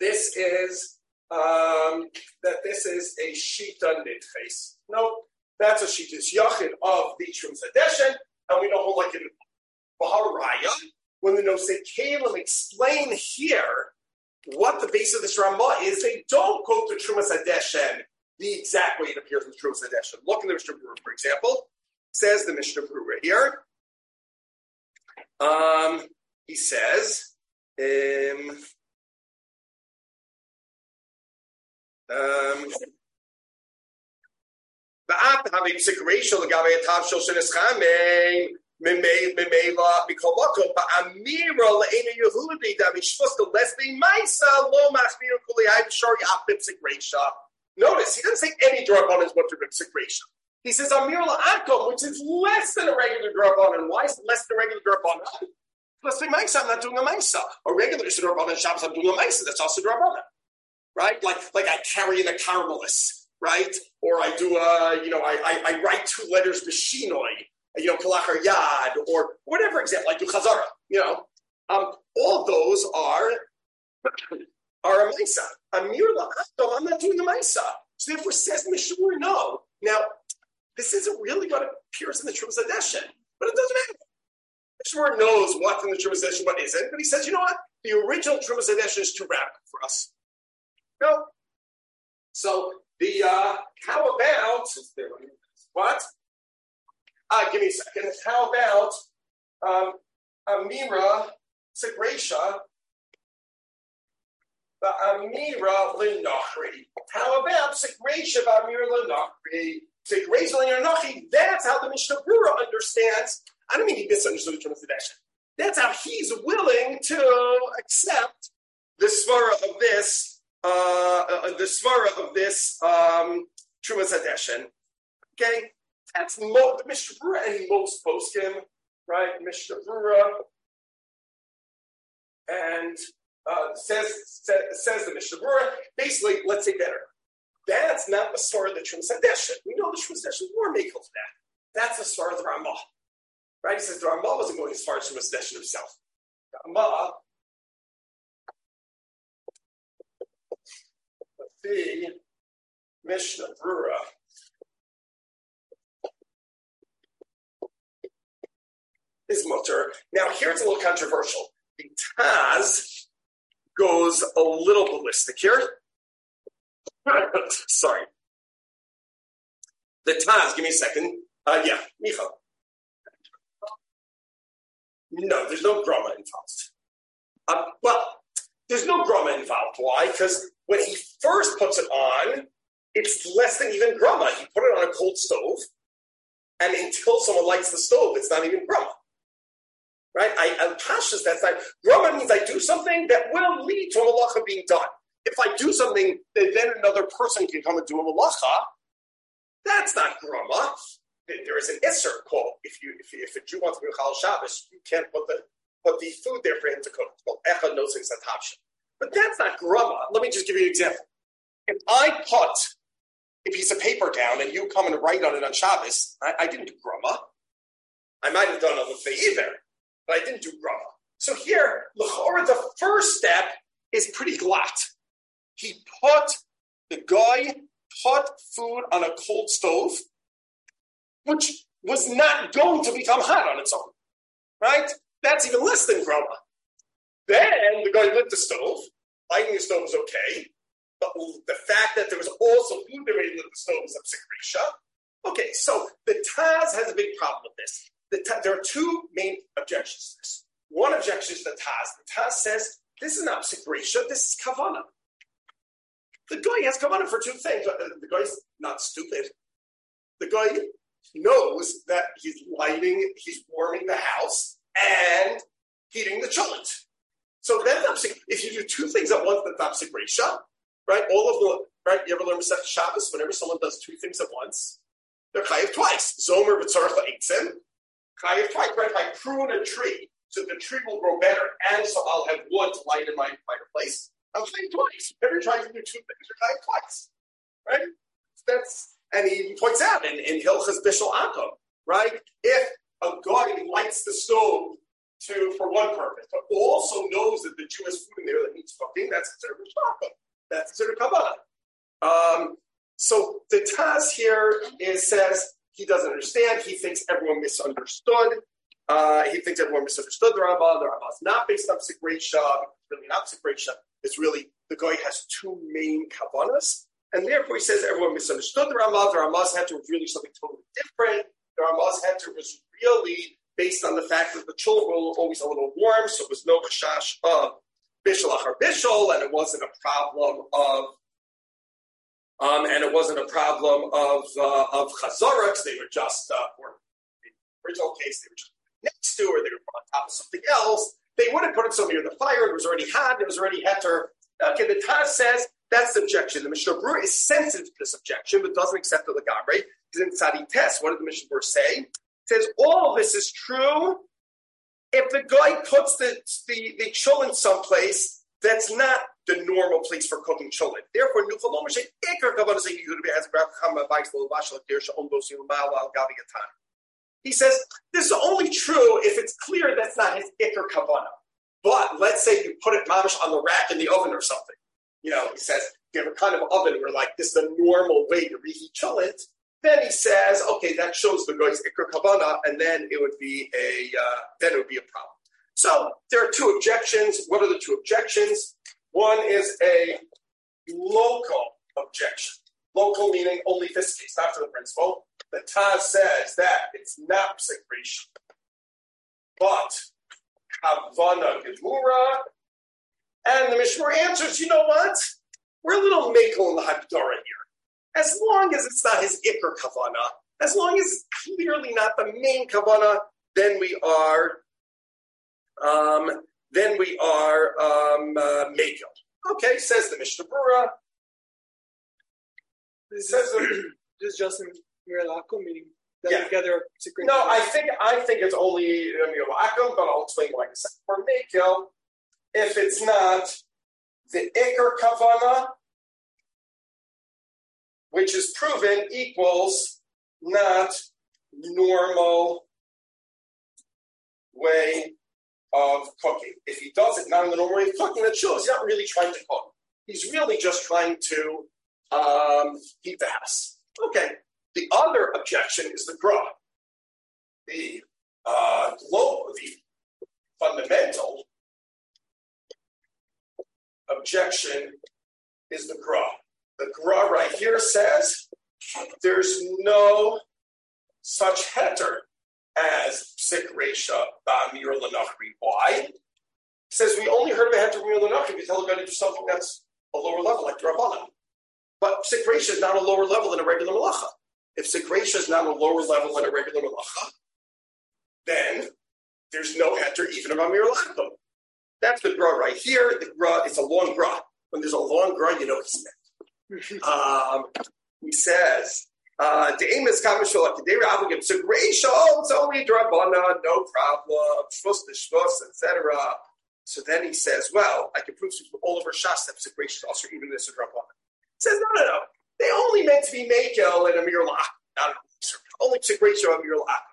this is um, that this is a shita nidches. No, that's a shita. Yachid of the Shum Sadeshen, and we don't hold like it Baharaya. When the Nosei Kalim explain here what the base of this Ramah is, they don't quote the Terumas HaDeshen the exact way it appears in the Terumas HaDeshen. Look in the Mishnah Berurah, for example, says the Mishnah Berurah here. Um, he says, um, um, ואף המפסיק רישו לגבי התו של שנס חמם, Notice he doesn't say any drug on his to Rasha. He says Amir La'akom, which is less than a regular drug on. And why is less than a regular drug on? Let's say Maisa, I'm not doing a Maisa. A regular is a drug on in Shabbos, I'm doing a Maisa. That's also drug on. Right? Like, like I carry in a caramelist right? Or I do a, you know, I, I, I write two letters Bishinoi, you know, Kalachar Yad, or whatever example, like Chazara, you know. Um, all those are are a Maisa. Amir La'ato, I'm not doing a Maisa. So therefore says Mishur, no. Now, this isn't really what appears in the Terumas HaDeshen, but it doesn't matter. Mishmur knows what's in the Terumas HaDeshen, what isn't, but he says, you know what? The original Terumas HaDeshen is too rapid for us. No. So the uh, how about what? Uh, give me a second. How about um, Amira Segresha? Amira Linachri. How about Segresha Amira Linachri? Segresha Linachri. That's how the Mishnah Berurah understands. I don't mean he misunderstood the term of That's how he's willing to accept the svara of this uh, uh, the svara of this um, Trumas. Okay, that's mo- the and most poskim, right? Mishnah and uh, says, says says the Mishnah Basically, let's say better. That's not the svara of the Trumas We know the Terumas HaDeshen is more makel to that. That's the svara of the Ramah. Right? He says the Ramah wasn't going as far as Terumas HaDeshen himself. Ramah the Mishnah Berurah. Is mutter. Now, here it's a little controversial. The Taz goes a little ballistic here. Sorry. The Taz, give me a second. Uh, yeah, Michal. No, there's no drama involved. Uh, well, there's no drama involved. Why? Because when he first puts it on, it's less than even grama. He put it on a cold stove, and until someone lights the stove, it's not even grama. Right? I, I pashas that's not grama means I do something that will lead to a malacha being done. If I do something that then another person can come and do a malacha, that's not grama. There is an isser called if you if, if a Jew wants to be Chal Shabbos, you can't put the put the food there for him to cook. It's called echad nosing satapshin. But that's not grama. Let me just give you an example. If I put a piece of paper down and you come and write on it on Shabbos, I, I didn't do grama. I might have done other thing either, but I didn't do grama. So here, Lechora, the first step is pretty glatt. He put, the guy put food on a cold stove, which was not going to become hot on its own, right? That's even less than grama. Then the guy lit the stove. Lighting the stove was okay. But the fact that there was also food that lit the stove was a Okay, so the Taz has a big problem with this. The there are two main objections to this. One objection is the Taz. The Taz says this is not Sikrisha, this is Kavana. The guy has Kavana for two things. Uh, the guy's not stupid. The guy knows that he's lighting, he's warming the house, and heating the cholent. So then if you do two things at once, that's Tapsik Reisha, right? All of the, right? You ever learn Masech Shabbos? Whenever someone does two things at once, they're chayiv twice. Zomer v'tzarcha eitzim, right? If I prune a tree, so the tree will grow better, and so I'll have wood to light in my fireplace, I'm chayiv twice. Every time you do two things, you're chayiv twice, right? That's, and he points out in, in Hilchas Bishul Atom, right? If a guy lights the stove to for one purpose, but also knows that the Jew has food in there that needs cooking. That's considered mishpacha. That's considered kabbalah. Um, so the Taz here is says he doesn't understand. He thinks everyone misunderstood. Uh, he thinks everyone misunderstood the Rambam. The Rambam is not based on Sikresha. It's really not Sikresha. It's really the guy has two main kavanas, And therefore, he says everyone misunderstood the Ramah. The Ramah's had to was really something totally different. The Ramah's had to was really based on the fact that the children were always a little warm, so it was no kashash of bishul achar bishul, and it wasn't a problem of um, and it wasn't a problem of uh, of chazara they were just uh, or in the original case they were just next to or they were on top of something else. They wouldn't put it so near the fire; it was already hot. It was already heter. Okay, the Taz says that's the objection. The Mishnah Berurah is sensitive to this objection, but doesn't accept the Lagabre. Because in Tzadi Test, what did the Mishnah Berurah say? It says all this is true if the guy puts the the, the chulin someplace that's not the normal place for cooking cholent. Therefore, er he says this is only true if it's clear that's not his ikr kavana. But let's say you put it mamish on the rack in the oven or something. You know, he says you have a kind of oven where like this is the normal way to reheat cholent. Then he says, okay, that shows the guy's ikr kavana, and then it would be a uh, then it would be a problem. So there are two objections. What are the two objections? One is a local objection. Local meaning only this case, not for the principle. The Taz says that it's not secretion, but Havana Gemura. And the Mishmur answers, you know what? We're a little makel in the Hagdara here. As long as it's not his Iker Kavana, as long as it's clearly not the main Kavana, then we are um, then we are um, uh, Okay, says the Mishnah Berurah. This says is just in Miralakum, meaning that Yeah. together. No, I think I think it's only Miralakum, but I'll explain why in a second. For Mekel, if it's not the Iker Kavana, which is proven equals not normal way of cooking. If he does it not in the normal way of cooking, that shows he's not really trying to cook. He's really just trying to um, heat the house. Okay. The other objection is the gra. The uh, low, the fundamental objection is the gra. The gra right here says there's no such heter as Sik Resha Ba'amir Lanachri. Why? He says we only heard of a heter Mir Lanachri if you tell a guy to do something that's a lower level, like Rabbanan. But Sik Resha is not a lower level than a regular Malacha. If Sik Resha is not a lower level than a regular Malacha, then there's no heter even of Amir Lachim. That's the gra right here. The gra is a long gra. When there's a long gra, you know it's meant. um, he says, uh, is it's only drabana, no problem. Shvus shvus, etc. So then he says, well, I can prove from all over Shas that Gresha also even this is drabana. He says, no, no, no. They only meant to be Mekel and Amir Lach. Not only Gresha Amir Lach.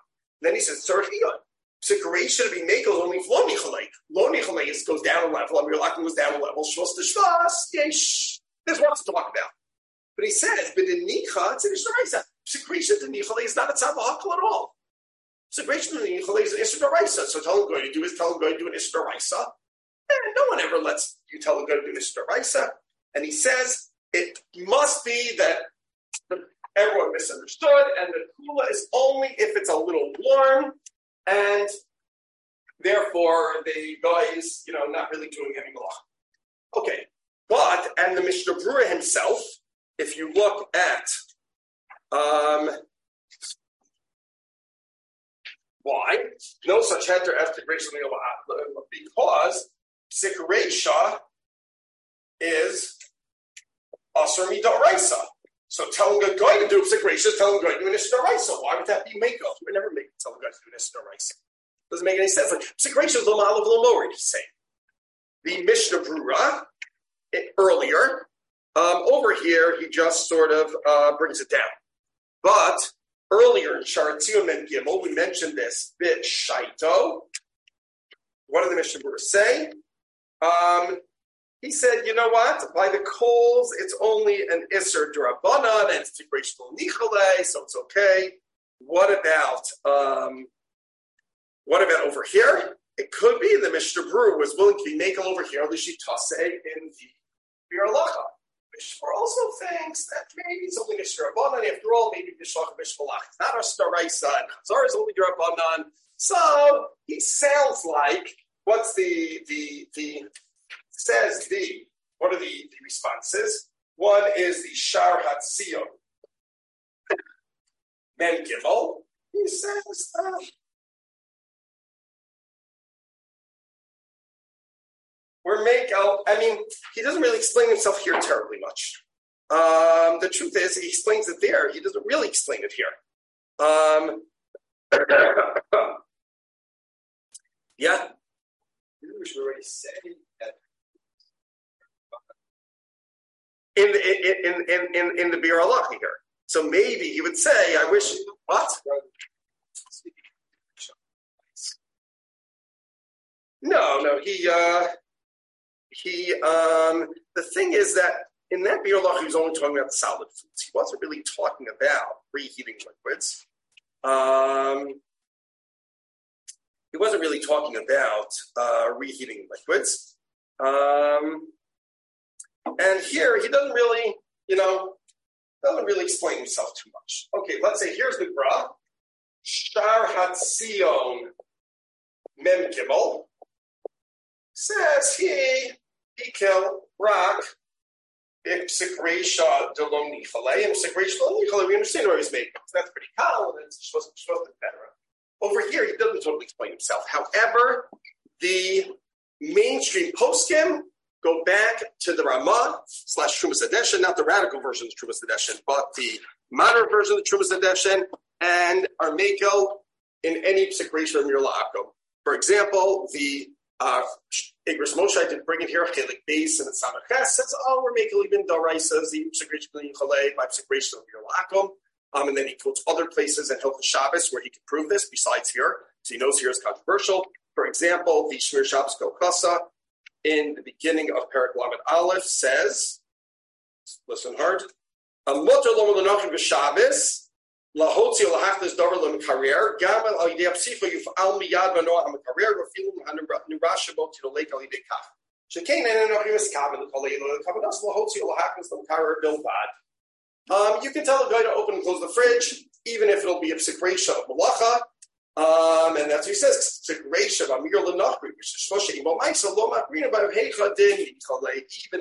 Then he says, Sarhiyon. Separation to be makel only lo nichalei. Lo nichalei goes down a level. Amir Lachim goes down a level. Shvus the shvus. Yesh. There's lots to talk about. But he says, but in Nicha, it's an Ishraisa. Secretion to Nichale is not a Tzavahakal at all. Secretion to Nichale is an Ishraisa. So tell him going to do is tell him going to do an Ishraisa. And eh, no one ever lets you tell him going to do an Ishraisa. And he says, it must be that everyone misunderstood, and the kula is only if it's a little warm, and therefore the guy is, you know, not really doing any malach. Okay, but and the Mishnah Berurah himself, if you look at um, why no such heter as integration because sikaresha is asur midoraisa. So tell him going to do sikaresha, tell him going to do an. Why would that be makeup? We never make tell him going to do an. Doesn't make any sense. Like sikaresha is lomal of lomorid. He's saying the Mishnah Berurah earlier um, over here, he just sort of uh, brings it down. But earlier in Sharatzion and Gimel, we mentioned this bit Shaito. What did the Mishnah say? Um, he said, you know what? By the coals, it's only an Isser Durabana, and it's Tigreshal Nichole, so it's okay. What about um, what about over here? It could be the Mishnah Berurah was willing to be makel over here, Lishitase in the Biur Halacha. Mishmar also thinks that maybe it's only a Shirabanan. After all, maybe Mishmach Mishmalach. It's not a Staraisa, and Chazar is only Durabanan. So he sounds like what's the the the says the what are the, the responses? One is the Shar Hatzion. Men. He says uh, we're make out. I mean, he doesn't really explain himself here terribly much. Um, the truth is, he explains it there. He doesn't really explain it here. Um, yeah. In the in in in in the Biur Halacha here. So maybe he would say, "I wish what." No, no, he uh, he um, the thing is that in that Biur Halacha, he was only talking about solid foods. He wasn't really talking about reheating liquids. Um, he wasn't really talking about uh, reheating liquids. Um, and here he doesn't really, you know, doesn't really explain himself too much. Okay, let's say here's the Gra. Shar Hatzion Mem Gimel says he he killed rock Ipsicratia deloni chale, Ipsicratia deloni chale. We understand where he's made. That's pretty common. It's supposed to better. Over here, he doesn't totally explain himself. However, the mainstream poskim go back to the Ramah slash Terumas HaDeshen, not the radical version of Terumas HaDeshen, but the modern version of Terumas HaDeshen, and are Mako in any of Mirla Akum. For example, the uh, Igros Moshe, didn't bring it here, Chelik Base and Samach says, oh, we're making even Daraisas, the of Chalei by secretion of Mirla Akum. Um, and then he quotes other places in Hilchah Shabbos where he can prove this, besides here. So he knows here is controversial. For example, the Shemiras Shabbos Kehilchasah in the beginning of Parak Lamed Aleph says, listen hard, a mutter lo melanachim b'Shabbos, lahotzi lahachnas davar lemekarer, gam al yidei apsicha yufal miyad v'noah hamekarer, v'filu nurasha bo tidolek al yidei kach. Shekein en enochim eskaven l'kolei l'kavanas lahotzi lahachnas lemekarer bilbad. Um, you can tell a guy to open and close the fridge, even if it'll be a psikresha of malacha. Um, and that's what he says. Even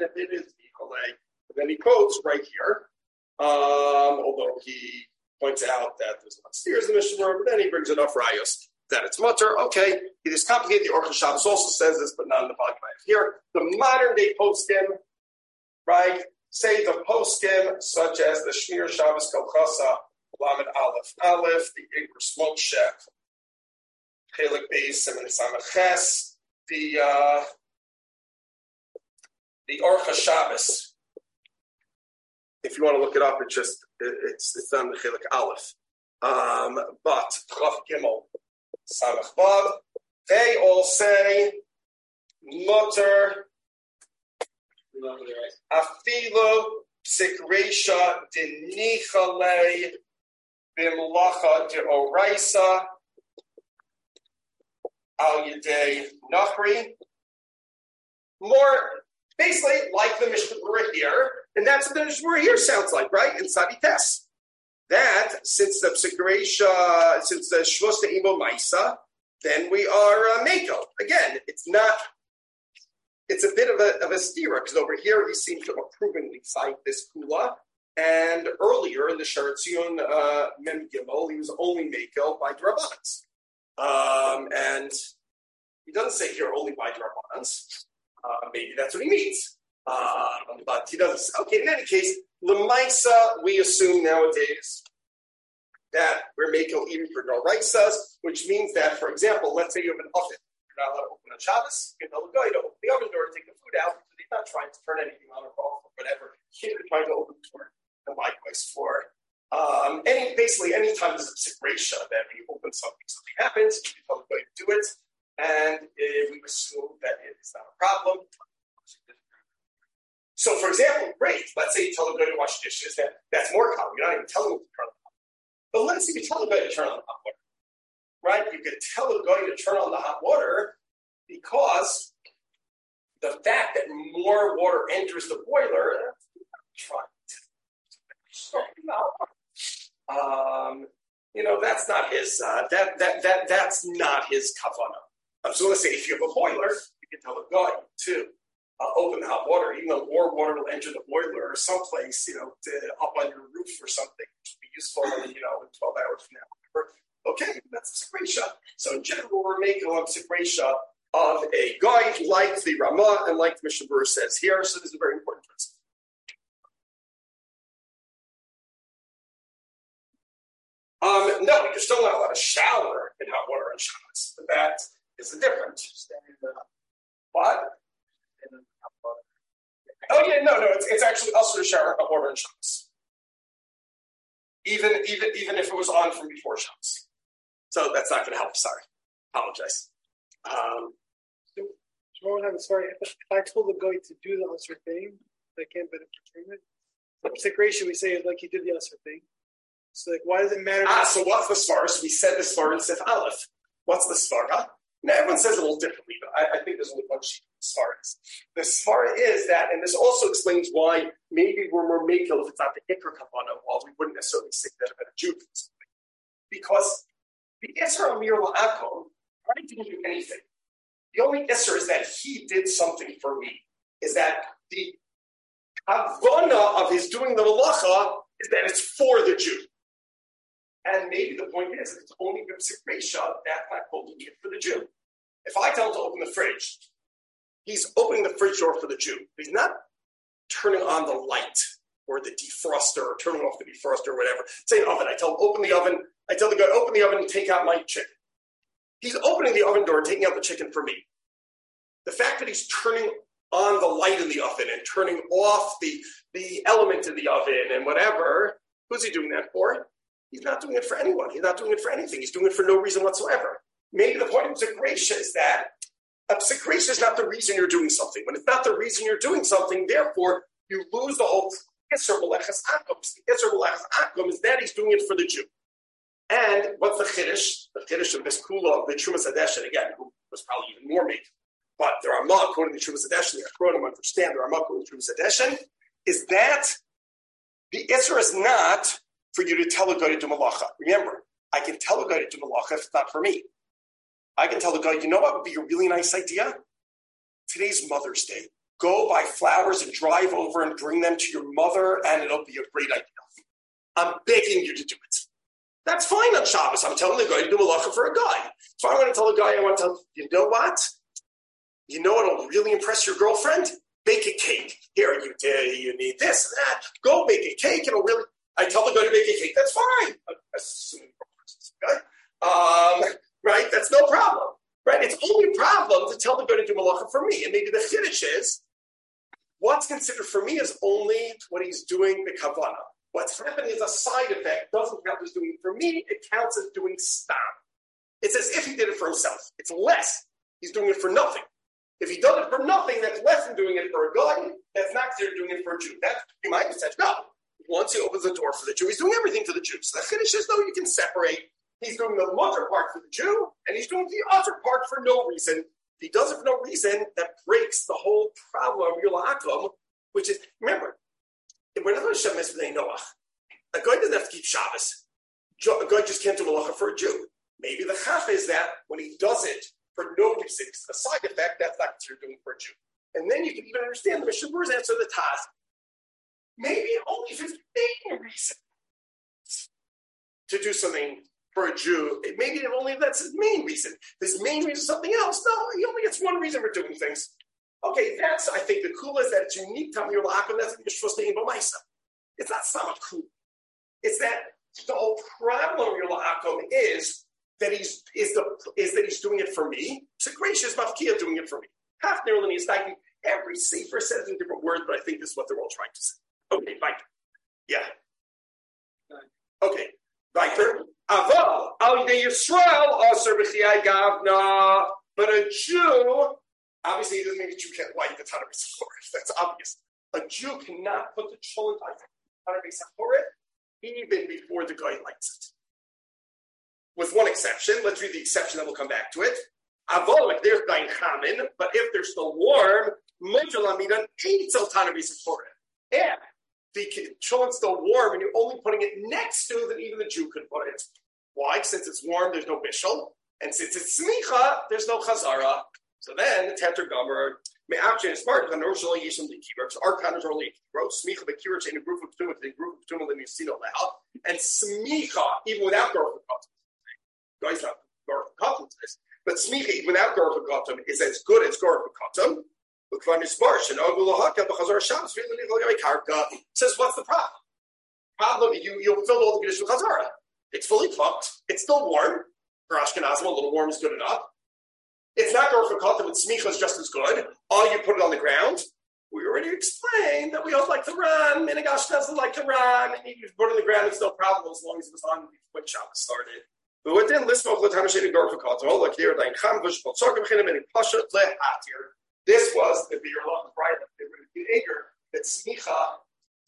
if it is. And then he quotes right here, um, although he points out that there's a lot of steers in the Mishnah, but then he brings enough rayos that it's mutter. Okay, he just complicated. The Orchos Shabbos also says this, but not in the have here. The modern day poskim, right, say the poskim such as the Shemiras Shabbos Kehilchasah, Lamed Aleph Aleph, the Igros Moshe, Chelik Beis, and Samaches, the uh, the Orchos Shabbos. If you want to look it up, it's just it, it's it's on the Chelik Aleph. Um, but Chaf Gimel, Samach Vav, they all say mutter Afilo psikresha dinichale bimlacha de oraisa al yedei nachri. More basically like the Mishnah here, and that's what the Mishnah here sounds like, right? In Sadites. That since the psikresha, since the shvus de imo maisa, then we are uh, mako. Again, it's not it's a bit of a, of a steer because over here he seems to approvingly cite this kula. And earlier in the Sharatzion uh, Mem Gimel, he was only Mako by Drabanans. Um, and he doesn't say here only by Drabanans. Uh, maybe that's what he means. Uh, but he doesn't. Okay, in any case, the Lemaisa, we assume nowadays that we're making even for no Doraisas, which means that, for example, let's say you have an oven you're not allowed to open on Shabbos. You can tell the guy to open the oven door to take the food out because he's not trying to turn anything on or off or whatever. He's trying to open the door. And likewise for um, any basically anytime there's a situation that we open something, something happens, you can tell the guy to do it, and uh, we assume that it is not a problem. So, for example, great. Let's say you tell them to go to wash dishes. That, that's more common. You're not even telling them to turn on the hot water. But let's say you tell them to turn on the hot water, right? You could tell them going to turn on the hot water because the fact that more water enters the boiler, trying to um, you know, that's not his. Uh, that that that that's not his kavana. Um, so let's say if you have a boiler, you can tell the going to open the hot water, even though more water will enter the boiler or someplace, you know, to, up on your roof or something, be useful, you know, in 12 hours from now. Okay, that's a Sikresha. So in general, we're making a Sikresha of a guy like the Ramah and like the Mishnah says here. So this is a very important principle. Um, no, you're still not allowed to shower in hot water on Shabbos, but that is the difference. What? Oh yeah, no, no, it's, it's actually also to shower hot water on Shabbos. Even even even if it was on from before Shabbos. So that's not going to help. Sorry, apologize. Um, night, sorry, if I told the guy to do the usher thing, I can't benefit from it. Sikration, we say like he did the usher thing. So like, why does it matter? Ah, so what's the svara? So we said the svara in Sif Aleph. What's the svara? Now everyone says it a little differently, but I, I think there's only one svaras. The svara is that, and this also explains why maybe we're more makel if it's not the ikr kapana, while we wouldn't necessarily say that about a Jew. Because the Isra Amir La'akom, I didn't do anything. The only Isra is that he did something for me. Is that the Havana of his doing the malacha is that it's for the Jew. And maybe the point is it's only Bipsik that I'm holding it for the Jew. If I tell him to open the fridge, he's opening the fridge door for the Jew. He's not turning on the light or the defroster or turning off the defroster or whatever. Say an oven. I tell him open the oven. I tell the guy open the oven and take out my chicken. He's opening the oven door and taking out the chicken for me. The fact that he's turning on the light in the oven and turning off the, the element in the oven and whatever, who's he doing that for? He's not doing it for anyone. He's not doing it for anything. He's doing it for no reason whatsoever. Maybe the point of Zekresha is that Zekresha is not the reason you're doing something. When it's not the reason you're doing something, therefore, you lose the whole Isser Meleches Akum. The Isser Meleches Akum is that he's doing it for the Jew. And what's the Chiddush? The Chiddush of this Kula, the Terumas HaDeshen, again, who was probably even more made. But there are Ramah, according to the Trumas Adeshin, the Achronim understand the Ramah, according to the Trumas Adeshin, is that the Isser is not for you to tell a guy to do malacha. Remember, I can tell a guy to do malacha if it's not for me. I can tell the guy, you know what would be a really nice idea? Today's Mother's Day. Go buy flowers and drive over and bring them to your mother, and it'll be a great idea. I'm begging you to do it. That's fine on Shabbos. I'm telling the guy to do malacha for a guy. So I'm going to tell the guy, I want to you know what? You know what'll really impress your girlfriend? Bake a cake. Here, you, you need this and that. Go bake a cake. It'll really I tell the guy to make a cake, that's fine. Um, right? That's no problem. Right? It's only a problem to tell the guy to do malacha for me. And maybe the finish is what's considered for me is only what he's doing the kavana. What's happening is a side effect. Doesn't count as doing for me, it counts as doing stam. It's as if he did it for himself. It's less. He's doing it for nothing. If he does it for nothing, that's less than doing it for a guy. That's not considered doing it for a Jew. That you might have said, no, once he opens the door for the Jew, he's doing everything for the Jew. So the Chiddush is, no, you can separate. He's doing the mother part for the Jew, and he's doing the other part for no reason. If he does it for no reason, that breaks the whole problem of Yula'akum, which is, remember, we're not going to Noah. A guy doesn't have to keep Shabbos. A guy just can't do malacha for a Jew. Maybe the chaf is that when he does it for no reason, it's a side effect, that's not what you're doing for a Jew. And then you can even understand the Mishabur's answer to the task maybe only 15 reasons to do something for a Jew. Maybe only that's his main reason. His main reason is something else. No, he only gets one reason for doing things. Okay, that's I think the cool is that it's unique to Amir Lakum. That's what you're supposed to be It's not some cool. It's that the whole problem of Amir Lakum is that he's is the is that he's doing it for me. It's a gracious mafkia doing it for me. Half nearly is every sefer says in different words, but I think this is what they're all trying to say. Okay, fine. Yeah. Okay. Weiter. Aval al Yisrael b'chiyai gavna. But a Jew, obviously, it doesn't mean a Jew can't light the Tanah That's obvious. A Jew cannot put the cholent on Tanah even before the guy lights it. With one exception, let's read the exception, then we'll come back to it. Avol, like there's Dain Chamin, but if they're still warm, Mojalamidan ain't Tanah Yeah, the children's still warm and you're only putting it next to that even the Jew could put it. Why? Since it's warm, there's no bishul. And since it's smicha, there's no chazara. So then the tetragomer, Me'achim smart kan usually yishim the keywords. Our only wrote smicha keywords in a group of tumah, the group of tumah the misino leha, and smicha even without gorfa. Guys, not gorfa but smicha even without gorfa is as good as gorfa. Says, what's the problem? Problem, you, you filled all the conditions with chazara. It's fully cooked. It's still warm. For Ashkenazim, a little warm is good enough. It's not going for kata, but smicha is just as good. All you put it on the ground. We already explained that we don't like to run. Minigash doesn't like to run. And you put it on the ground, it's no problem as long as it was on when Shabbos started. But within list of Latanashid Gorfa Kata, oh, look here, Dain Cham, Vush, Baltzorkim, Chinim, and Pasha, Lehatir. This was the beer prior to the Ager that smicha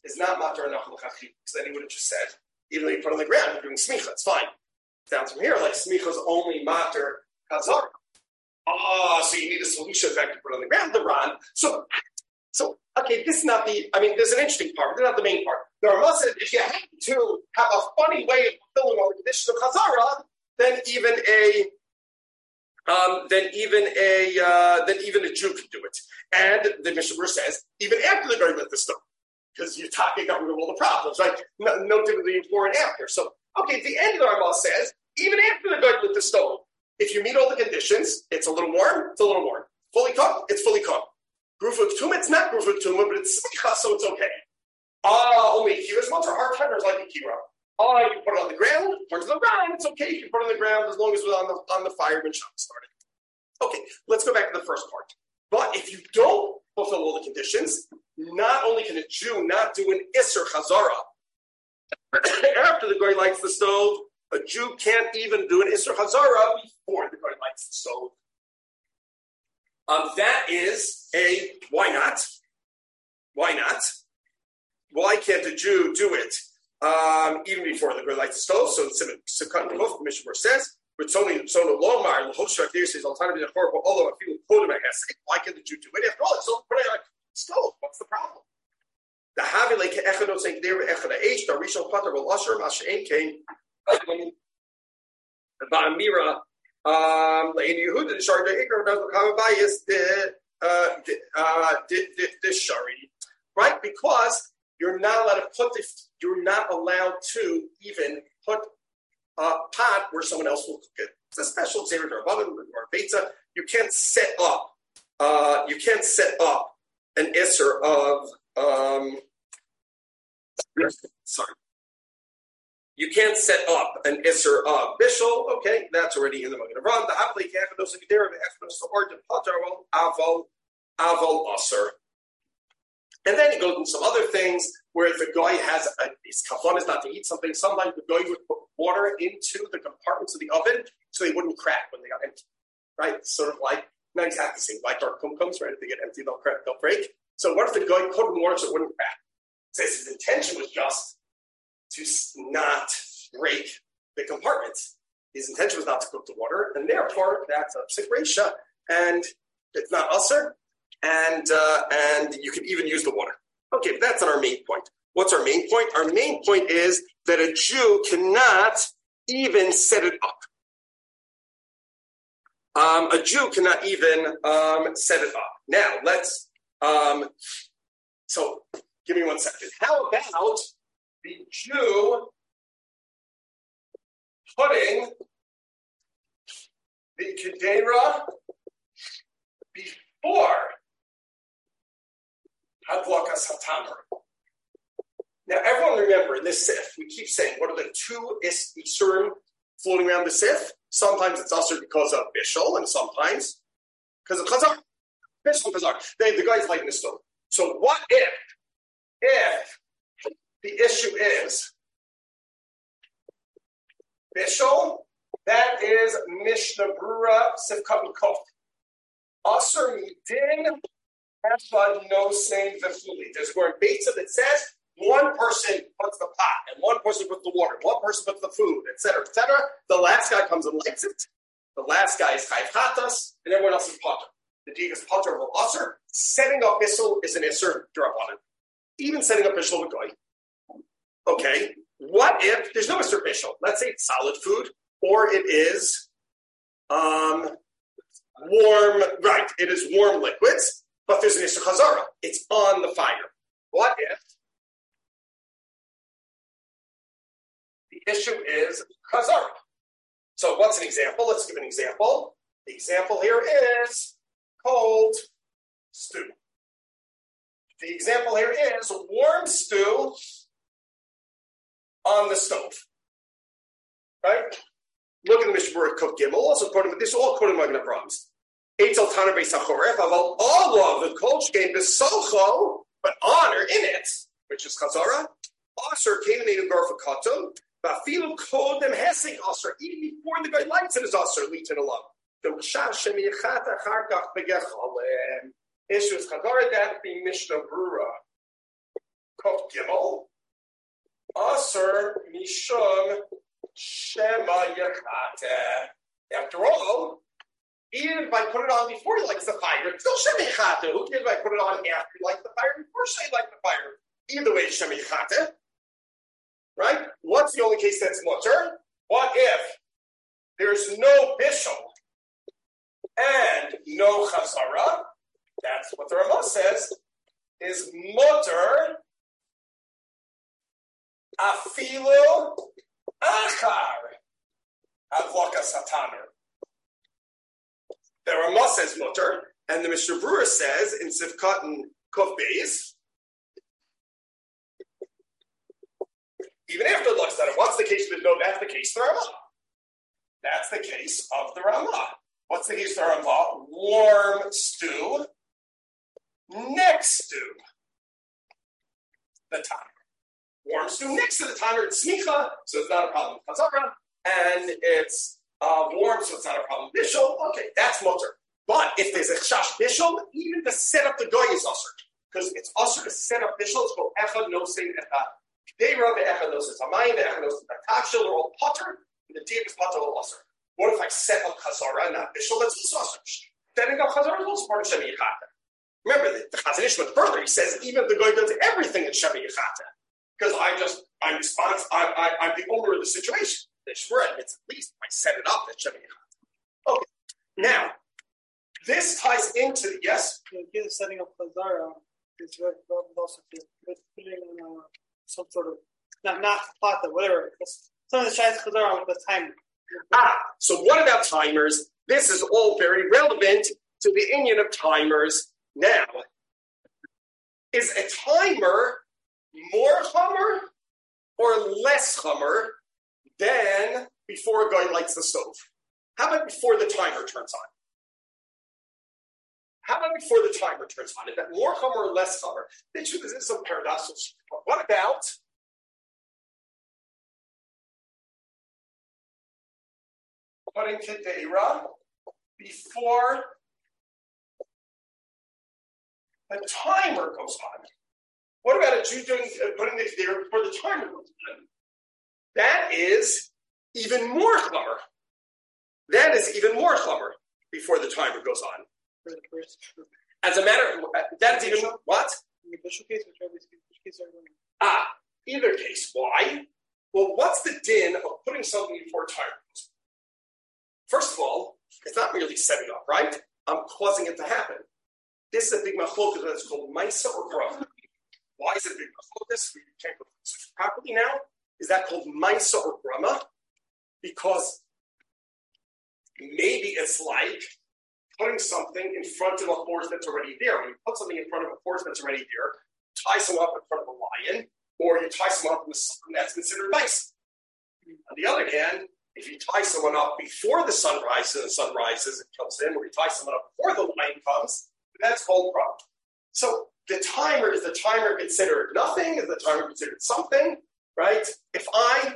is not matar nachal. Because then he would have just said, even though you put on the ground, you're doing smicha, it's fine. Down from here, like smicha's only matar kazar. Ah, so you need a solution effect to put on the ground, the Ran. So, so okay, this is not the. I mean, there's an interesting part, but not the main part. The Rama said if you have to have a funny way of fulfilling all the conditions of Chazara, then even a um, then even a uh, then even a Jew can do it. And the Mishnah says even after the guy lit the stone, because you're talking about all the problems, right? No, no different before and after. So okay, the end of the Rama says even after the guy lit the stone, if you meet all the conditions, it's a little warm, it's a little warm. Fully cooked, it's fully cooked. Groof of tuma, it's not groof of tuma, but it's so it's okay. Ah, uh, only kiras ones are hard timers like a uh, you put it on the ground, it the ground, it's okay. You can put it on the ground as long as it's on the on the fire when Shabbat started. Okay, let's go back to the first part. But if you don't fulfill all the conditions, not only can a Jew not do an Isser Chazara after the guy lights the stove, a Jew can't even do an Isser Hazara before the Kohen lights the stove. Um, that is a why not? Why not? Why can't a Jew do it um, even before the lights the stove? So the Sukkot Kuf Mishnah says, "With Sony Sona Lomar, the Hoshrak there says alternative horrible. Although I feel quoted my why can't the Jew do it? After all, it's all on stove. What's the problem? The Havi like Echadot saying there Echad H, the Rishon Pater will usher Mashain Kane Ba'amira, um, in Yehuda, the Sharda Ikar doesn't come by is the uh, this shari, right? Because you're not allowed to put the, you're not allowed to even put a pot where someone else will cook it. It's a special Xavier or or Beta. You can't set up, uh, you can't set up an isser of, um, sorry, you can't set up an Isser of Bishul. Okay, that's already in the Magen Run. The Havli Kechados Geder Echnos the Ort Potter Aval Aval Aser. And then he goes into some other things where if a guy has a, his kafon is not to eat something, sometimes the guy would put water into the compartments of the oven so they wouldn't crack when they got empty. Right? Sort of like, not exactly the same, like our kumkums, right? If they get empty, they'll crack, they'll break. So what if the guy put water so it wouldn't crack? Says his intention was just to not break the compartments. His intention was not to cook the water, and therefore that's a sikresha, and it's not usher, and uh, and you can even use the water. Okay, but that's not our main point. What's our main point? Our main point is that a Jew cannot even set it up. Um, a Jew cannot even um, set it up. Now let's. Um, so give me one second. How about the Jew putting the Kedera before Hadlakas Hatamer. Now, everyone remember in this Sif, we keep saying, what are the two is- Isurim floating around the Sif? Sometimes it's also because of Bishul, and sometimes because of Chazar. Bishul and Chazar. They, the guy's lighting the stove. So, what if, if the issue is Bishul, that is Mishnah Berurah Sivkat Kof. Aser Midin, Echad no same Vefuli. There's where Beta that says one person puts the pot and one person puts the water, one person puts the food, etc., etc. The last guy comes and lights it. The last guy is Chayv and everyone else is Potter. The dig is Potter of Aser. Setting up Bissel is an Isser Drabanan. Even setting up Bishul with Okay, what if there's no Mr. Bishop? Let's say it's solid food, or it is um, warm, right? It is warm liquids, but there's an Isser Chazara. It's on the fire. What if the issue is Chazara? So, what's an example? Let's give an example. The example here is cold stew. The example here is warm stew on the stove. Right? Look at the Mishnah Kuf Gimel, also quoting, but this is all quoting Magen Abraham's. Eitzel Tanner Beisachoref, aval all of the game Besocho, but honor in it, which is Chazara, Aser Canaanite Garfa Katum, Bafilu Kodem Hesing Aser, even before the guy lights it is Aser, Litin alone. The Mashah Shem Yechat Acharkach Begechalem. Issue is Chazara, that be Mishnah Berurah. Kof Gimel, Aser Mishum Shema Yachata. After all, even if I put it on before he likes the fire, it's still Shema Yachata. Who cares if I put it on after he likes the fire, before he likes the fire? Either way, it's Shema Yachata. Right? What's the only case that's mutter? What if there's no bishul and no chazara? That's what the Ramah says is mutter afilu achar avloka sataner. The Ramah says mutter, and the Mishnah Berurah says in Sivkat and Kuf Beis, even after the Luxada, what's the case with no? That's the case of the Ramah. That's the case of the Ramah. What's the case of the Ramah? Warm stew next stew. the timer. Warm stew next to the timer. It's smicha, so it's not a problem chazara, and it's uh, warm, so it's not a problem. Bishul, okay, that's mutter. But if there's a chash bishul, even to set up the goy is usher. Because it's usher to set up bishul, it's called echad nosein echad. Deira ve'echad nosein tamayim, ve'echad nosein takshil, they're all potter, and the deep is potter all usher. What if I set up chazara and not bishul? That's also usher. Setting up chazara is also part of shemi yichata. Remember, the, the Chazon Ish went further. He says even if the guy does everything in shemi yichata, because I just I'm responsible. I, I, I'm the owner of the situation. The Shmuel admits at least I set it up at shemi yichata. Okay, now this ties into yes. Is setting up Chazara is also with putting on some sort of not not plata, whatever. It's some of the Shais Chazara with the timer. Ah, so what about timers? This is all very relevant to the Indian of timers. Now, is a timer more hummer or less hummer than before a guy lights the stove? How about before the timer turns on? How about before the timer turns on? Is that more hummer or less hummer? This is some paradoxical. What about putting Kedera before the timer goes on? What about a Jew doing uh, putting it there before the timer goes on? That is even more chummer. That is even more chummer before the timer goes on. As a matter, that's even what? Ah, either case. Why? Well, what's the din of putting something before timer? First of all, it's not merely setting up, right? I'm causing it to happen. This is a big machlokas that's called Maisa or Grama. Why is it a big machlokas? We can't go properly now. Is that called Maisa or Grama? Because maybe it's like putting something in front of a horse that's already there. When you put something in front of a horse that's already there, tie someone up in front of a lion, or you tie someone up with sun, that's considered nice. On the other hand, if you tie someone up before the sun rises and the sun rises and comes in, or you tie someone up before the lion comes, that's called problem. So the timer is the timer considered nothing? Is the timer considered something? Right? If I,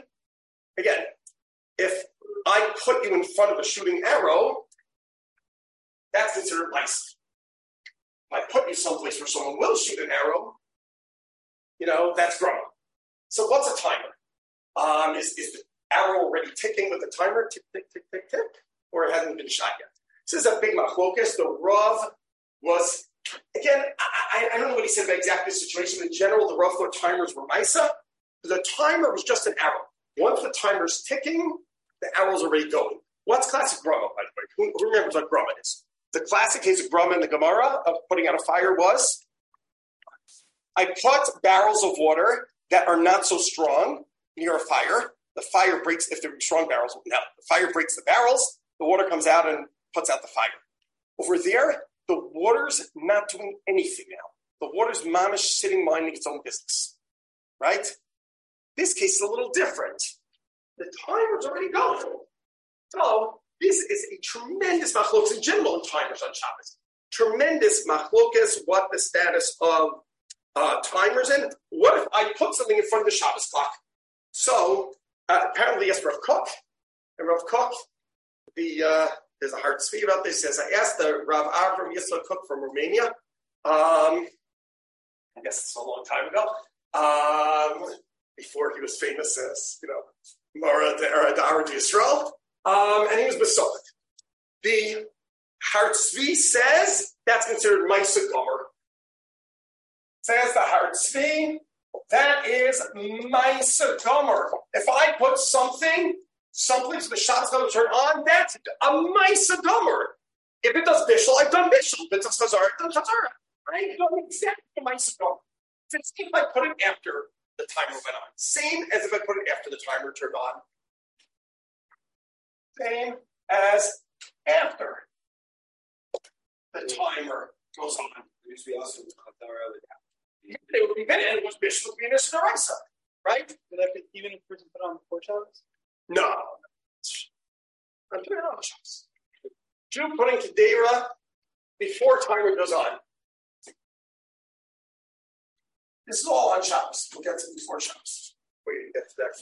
again, if I put you in front of a shooting arrow, that's considered lice. If I put you someplace where someone will shoot an arrow, you know, that's growing. So what's a timer? Um, is, is the arrow already ticking with the timer? Tick, tick, tick, tick, tick? Or it hasn't been shot yet? This is a big machlokas. The Rav was, again, I, I, I don't know what he said about exactly the situation. In general, the Rav thought timers were Misa. The timer was just an arrow. Once the timer's ticking, the arrow's already going. What's classic Grama, by the way? Who, who remembers what Grama is? The classic case of Grama in the Gemara of putting out a fire was I put barrels of water that are not so strong near a fire. The fire breaks, if they're strong barrels, no, the fire breaks the barrels, the water comes out and puts out the fire. Over there, the water's not doing anything now. The water's mamish sitting minding its own business, right? This case is a little different. The timer's already going. So this is a tremendous machlokas in general in timers on Shabbos. Tremendous machlokas, what the status of uh, timers in. What if I put something in front of the Shabbos clock? So uh, apparently, yes, Rav Kook, and Rav Kook, the uh, there's a hard speak about this. Says I asked the Rav Avram Yisrael Kook from Romania. Um, I guess it's a long time ago. Um, before he was famous as you know Mara Dara Yisrael, um, and he was Masonic. The Har Tzvi says that's considered Maisa Gomer. Says the Har Tzvi, that is Maisa Gomer. If I put something, something so the Shabbos going to turn on, that's a Maisa Gomer. If it does Bishul, I've done Bishul. If it does Chazar, I've done Chazar. Right? You know exactly Maisa Gomer. If if I put it after the timer went on, same as if I put it after the timer turned on. Same as after the timer goes on. There used be also Chatara They would be better, and it was Bishop Venus Narasa, right? But that could even if person put on four Shabbos? No. I'm doing it on Shabbos. Jew putting Kedera before timer goes on. This is all on Shabbos. We'll get to before Shabbos. Wait, get to that.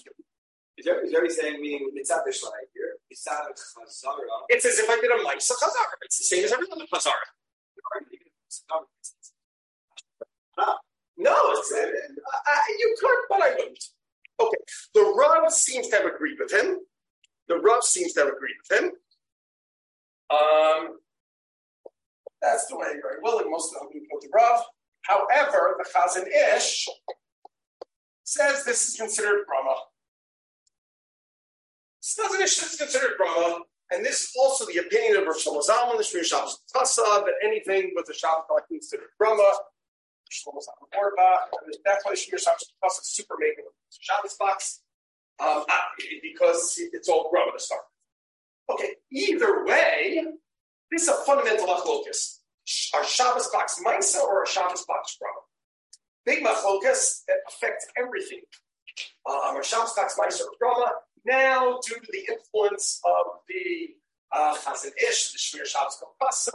Is there, is there saying meaning it's not Bishlai here? It's not a Chazara. It's as if I did a Maisa Chazar. It's the same as every other Chazar. No, it's, uh, uh, you could, but I wouldn't. Okay, the Rav seems to have agreed with him. The Rav seems to have agreed with him. Um, that's the way very well, and most of them quote the Rav. However, the Chazon Ish says this is considered Grama. This Ish is considered Grama, and this is also the opinion of Rav Shlomo Zalman, the Shemiras Shabbos Kehilchasah, that anything with the Shabbos is considered Grama. Zalman that's why Shemiras Shabbos Kehilchasah is super making the Shabbos box, um, because it's all Grama to start. Okay, either way, this is a fundamental machlokus. Are Shabbos box Maisa or a Shabbos box Grama? Big machlokus that affects everything. Um, are Shabbos box Maisa or Grama? Now, due to the influence of the uh, Chazon Ish, the Shemiras Shabbos Kehilchasah,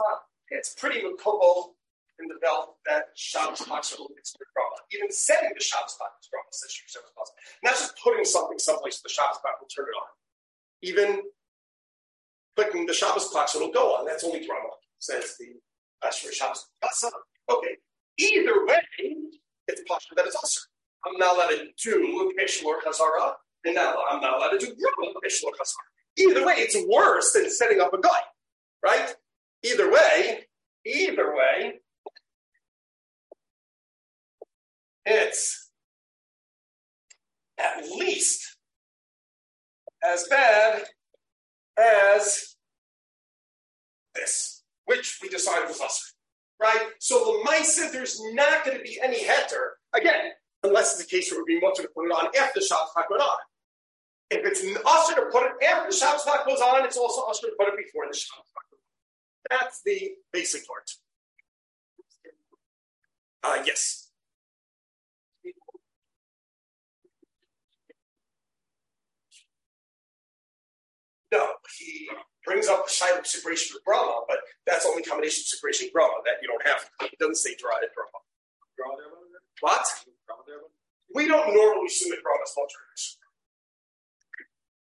it's pretty makobel in the belt that Shabbos box will consider Grama. Even setting the Shabbos box Grama says Shemiras Shabbos Kehilchasah. Not just putting something someplace the Shabbos box will turn it on. Even clicking the Shabbos clock so it'll go on. That's only Grama, says the Ashur Shabbos. Okay. Either way, it's possible that it's also. I'm not allowed to do Peshul or Chazara, and now I'm not allowed to do Grama Peshul or Chazara. Either way, it's worse than setting up a guy, right? Either way, either way, it's at least as bad as this, which we decided was us, right? So the mindset, there's not going to be any heter again, unless it's the case where it would be much to put it on after the Shabbos went on. If it's usher to put it after the Shabbos clock goes on, it's also usher to put it before the Shabbos on. That's the basic part. Uh, yes. No, he brings up the silent separation with Grama, but that's only combination separation with Grama that you don't have. He doesn't say dry Grama. What? We don't normally submit Grama as alternatives.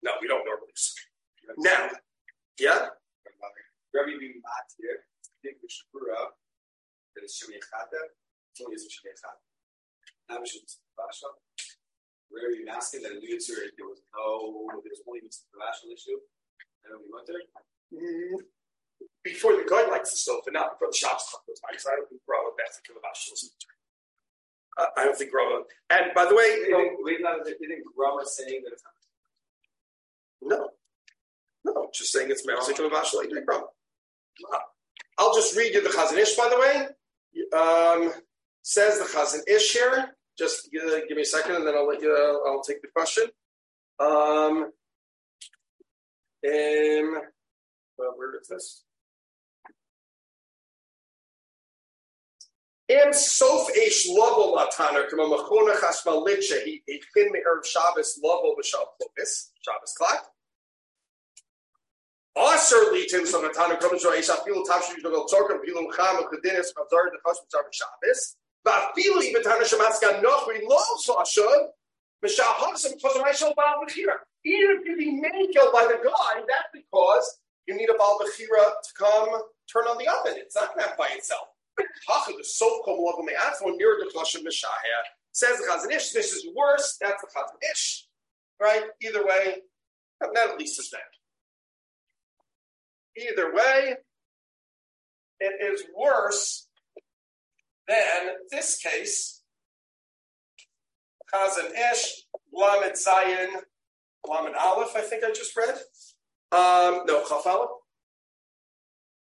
No, we don't normally submit. Now, yeah? Rabbi being mat here, think we should put up that it's Shemi Echata, it's only Shemi Echata. Now we should Basha. Where you asking that alludes to it, there was no, there's only a issue. Before the guy likes the and not before the shops by, because I don't think Grama that's the Uh, I don't think Rama. And by the way, you know, Didn't, not, didn't Grama saying that it's not. no, no, just saying it's Mexican of Ashley. Rama. I'll just read you the Chazon Ish, by the way. Um, says the Chazon Ish here. Just uh, give me a second, and then I'll let you. Uh, I'll take the question. Um, um, well, where is this? Im sof eish lovo latana kama machona chashmal litche he echin me'er Shabbos lovo b'shal klovis Shabbos klak. Aser litim so latana kama shor eish afilu tavshu yishnovel tzorka pilu cham uchadinis chazar dechos b'tzar Shabbos v'afilu ibetana shematzka nochri lo so ashod Even if you be mangled by the guy, that's because you need a baal b'chira to come turn on the oven. It's not that by itself. Says the Chazon Ish, this is worse. That's the Chazon Ish, right? Either way, not at least is that. Either way, it is worse than this case. Chazon Ish, Lamed Zayin, Lamed Aleph. I think I just read. Um, no, Chaf Aleph.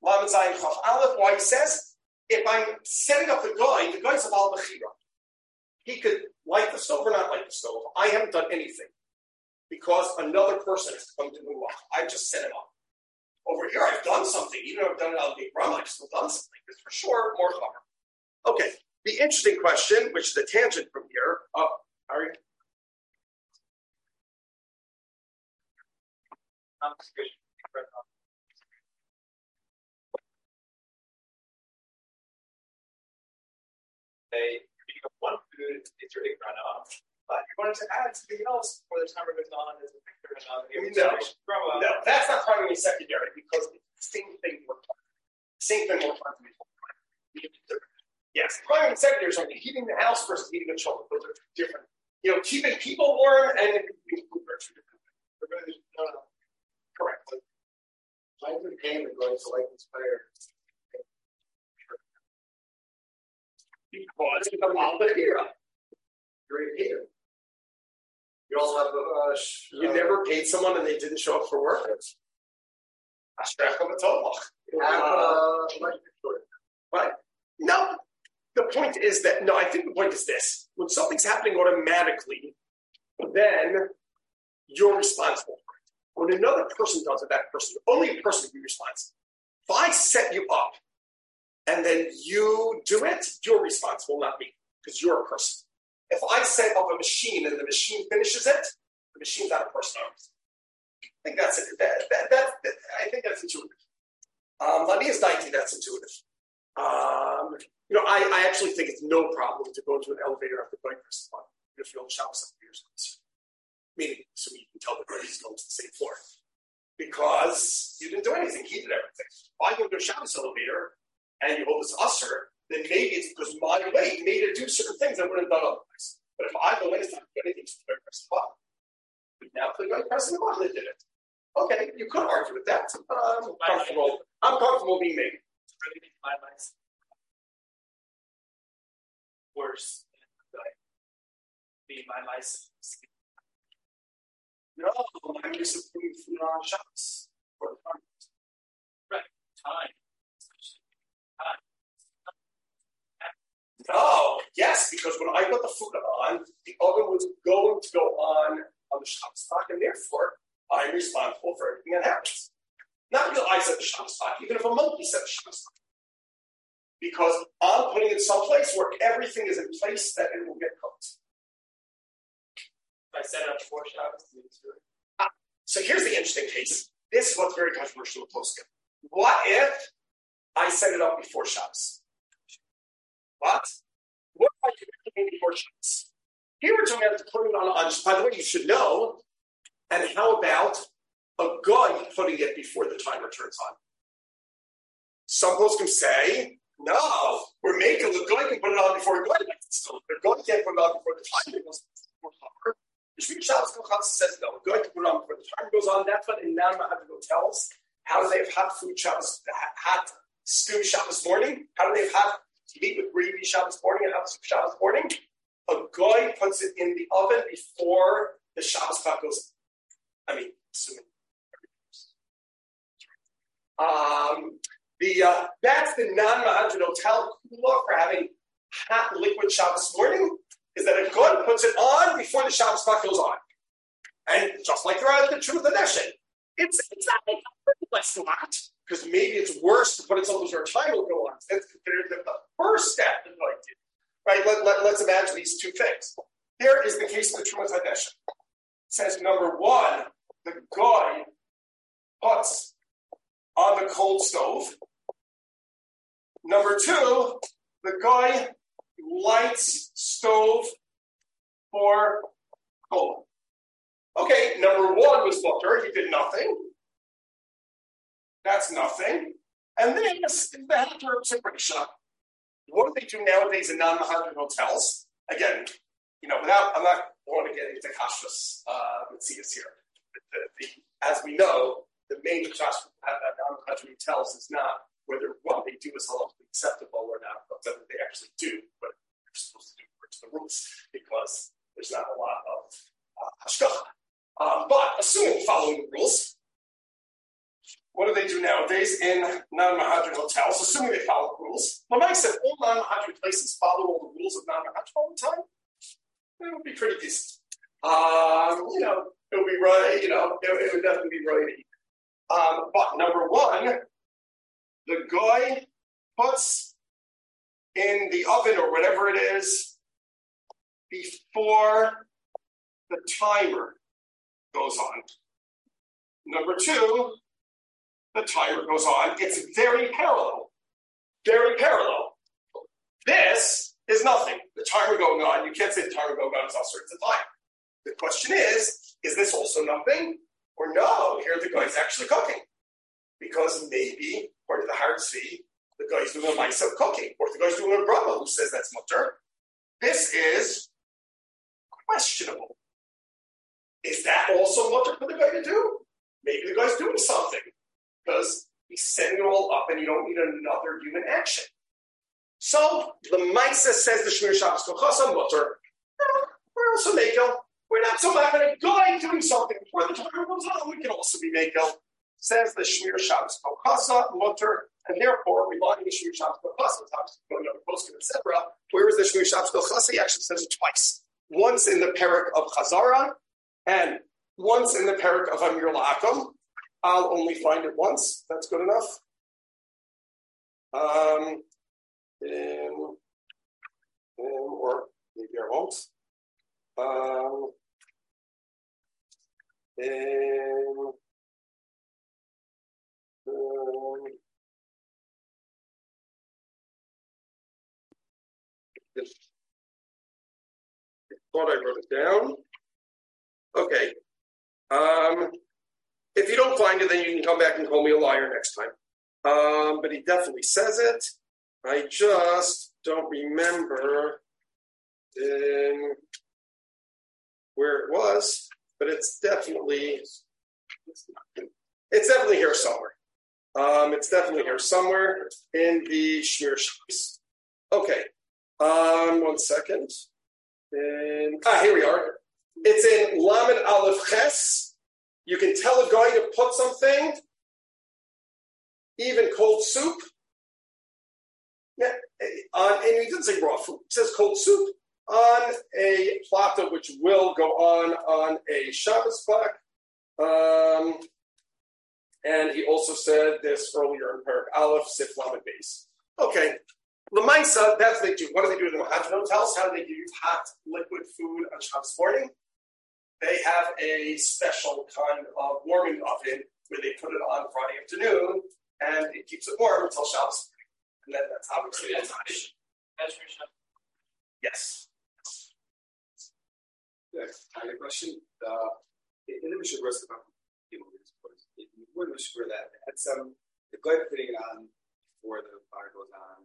Lamed Zayin, Chaf Aleph. Why he says if I'm setting up the guy, the guy's a Baal Bechira. He could light the stove or not light the stove. I haven't done anything because another person has come to walk. I just set it up. Over here, I've done something. Even though I've done it on the rum, I've still done something. It's for sure more cover. Okay. The interesting question, which is a tangent from here. Oh, Harry. They you have one food, it's your run off. But you wanted to add something else before the timer goes on as a picture and on No. No, that's not primary and secondary because it's the same thing we're Same thing we're trying. Yes, primary and secondary is only heating the house versus heating the children. Those are different. You know, keeping people warm and keeping food are two different things. Correct. I've been paying the going to like inspire. Because it's a Baal Bechira. You're a hater. You also have uh, You uh, never paid someone and they didn't show up for work. Ashkrach Hamatolach. you have uh, Right? No. The point is that, no, I think the point is this. When something's happening automatically, then you're responsible for it. When another person does it, that person, only person can be responsible. If I set you up and then you do it, you're responsible, not me, because you're a person. If I set up a machine and the machine finishes it, the machine's not a person. I think that's it. That, that, that, I think that's intuitive. Um, Lani is 90, that's intuitive. Um, you know, I, I actually think it's no problem to go into an elevator after going for some fun. If you'll shower some years closer. Meaning, so you can tell the he's going to the same floor. Because you didn't do anything, he did everything. If I go to a Shabbos elevator and you hold this usher, then maybe it's because my way made it do certain things I wouldn't have done otherwise. But if I go in, it's not doing anything, just the the button. But now the guy pressing the button that did it. Okay, you could argue with that. but I'm comfortable. I'm comfortable being me. Really my life worse than be my license. No, I'm putting food on shots for the fun. Time. No, yes, because when I put the food on, the oven was going to go on on the shop stock, and therefore I'm responsible for everything that happens. Not because I set the shop stock, even if a monkey set the shop stock. Because I'm putting it someplace where everything is in place that it will get cooked. I set up four shots, ah, So here's the interesting case. This is what's very controversial with Poskim. What if I set it up before Shabbos? What? What if I do it before Shabbos? Here we're talking about putting it on on. By the way, you should know. And how about a guy putting it before the timer turns on? Some Poskim say, no, we're making the guy can put it on before a guy. So the guy can't put it on before the timer goes timer. The Shemiras Shabbos Kehilchasah says no. We're going to put it on before the time goes on. That's what Imam Mahavigo tells. How do they have hot food Shabbos, hot stew Shabbos morning? How do they have hot meat with gravy Shabbos morning and hot soup Shabbos morning? A guy puts it in the oven before the Shabbos clock goes. I mean, assuming. Um, the uh, that's the non-Mahadran hotel kula for having hot liquid Shabbos morning is that a guy puts it on before the Shabbos clock goes on, and just like the, the truth of the nation, it's it's not like less lot because maybe it's worse to put it someplace where time will go on. That's considered the, first step in what I did. Right? Let, let, let's imagine these two things. Here is the case of the Terumas HaDeshen. says number one, the guy puts on the cold stove. Number two, the guy lights stove for cold. Okay, number one was butter. He did nothing. That's nothing. And then the Heter separation. What do they do nowadays in non-Mahadran hotels? Again, you know, without I'm not going to get into kashrus uh, here. The, the, as we know, the main kashrus non-Mahadran hotels is not whether what they do is halachically acceptable or not, but whether they actually do what they're supposed to do according to the rules, because there's not a lot of uh. Um, but assuming following the rules, what do they do nowadays in non-Mahadran hotels, assuming they follow the rules? Well, I said all non-Mahadran places follow all the rules of non-Mahadran all the time. It would be pretty decent. Um, you know, it would be right, you know, it, it would definitely be righty. Um, but number one, the guy puts in the oven or whatever it is before the timer goes on. Number two, the timer goes on. It's very parallel. Very parallel. This is nothing. The timer going on, you can't say the timer going on is all sorts of time. The question is, is this also nothing? Or no, here the guy's actually cooking. Because maybe, according to the hard C, the guy's doing a mice of cooking, or the guy's doing a Brahma who says that's mutter. This is questionable. Is that also mutter for the guy to do? Maybe the guy's doing something because he's setting it all up and you don't need another human action. So the Maisa says the Shemiras Shabbos Kehilchasah Mutter. Eh, we're also Makel. We're not so a guy doing something before the time comes on, we can also be Makel. Says the Shemiras Shabbos Kehilchasah Mutter, and therefore relying on the Shemiras Shabbos Kehilchasah, going on posting, etc. Where is the Shemiras Shabbos Kehilchasah? He actually says it twice. Once in the parak of Chazara, and once in the parak of Amir La'akum, I'll only find it once. That's good enough. Um, in, in, or maybe I won't. Um, in, um, I thought I wrote it down. Okay. Um, if you don't find it, then you can come back and call me a liar next time. Um, but he definitely says it. I just don't remember where it was, but it's definitely it's definitely here somewhere. Um, it's definitely here somewhere in the Shmir Shabbos. Okay, um, one second. And, ah, here we are. It's in Lamed Aleph Ches. You can tell a guy to put something, even cold soup, yeah, on, and he didn't say raw food, he says cold soup, on a plata which will go on on a Shabbos plaque. Um, and he also said this earlier in Parak Aleph, Sif Lamed base. Okay. Lamaisa, that's what they do. What do they do in the Mahajim hotels? How do they give hot liquid food on Shabbos morning? they have a special kind of warming oven where they put it on Friday afternoon and it keeps it warm until Shabbos. And then that's obviously that's Yes. Yes. I a question. Uh, in the Mishnah when um, the Mishnah that had some the guy putting it um, on before the fire goes on.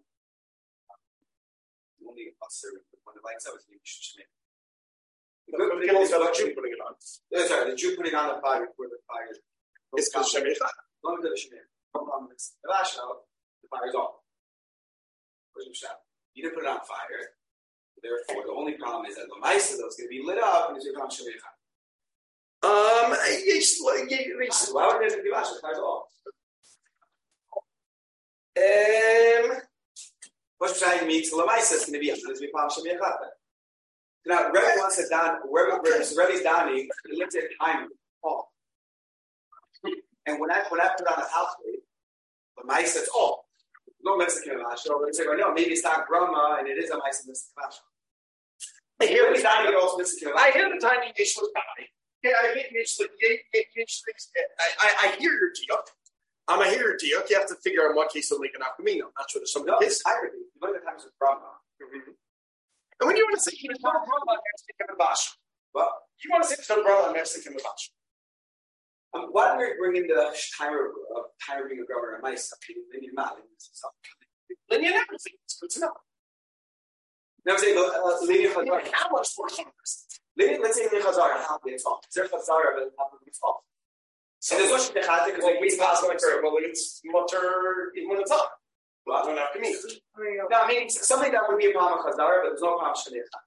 Um, only a servant when the lights out was being Putting the Jew putting it on. Yeah, sorry, the Jew putting on the fire before the fire. It's because Shemir Long to the Shemir. Problem is, the last show, the fire's off. Where's the shot? You didn't put it on fire. Therefore, the only problem is that the mice though is going to be lit up, and it's going to become shemeicha. Um, it's, it's, why would it be lashon? It's all. Um, what's trying the lamaisa is going to be and it's going to be palm shemeicha. Now, Rebbe wants to don. Rebbe, okay. Rebbe's donning. He looked it Chaim Paul, and when I when I put on a house plate, lamaisa it's off. No Mexican Masha, but it's like, no, maybe it's not grandma and it is a Maisa Mexican Masha. I hear Rebbe's the Dani tiny. also Mexican I hear the tiny yesh l'tani. Yeah, I hear yesh yesh I I I hear your diuk. Um, I hear your diuk. You have to figure out in what case of like an afkamino. I'm not sure there's something No, this. it's hybrid. You look at times with grandma. And when you want to say there's no brother Mexican Mabash, Well, you want to say there's no brother Mexican Mabash. Um, why don't we bring in the Tyra of Tyra being a governor of not. Then you never think it's good to know. Now, I'm saying, uh, Lady Chazar. How much more converse? Lady, let's say Lady Chazar, half the off. Is there Chazar, but half the off? So there's no Shemechata because like we we pass like her, well, it's mutter even when it's on. Well, I don't have to mean. No, I mean something that would be a problem with Chazar, but there's no problem Shemechata.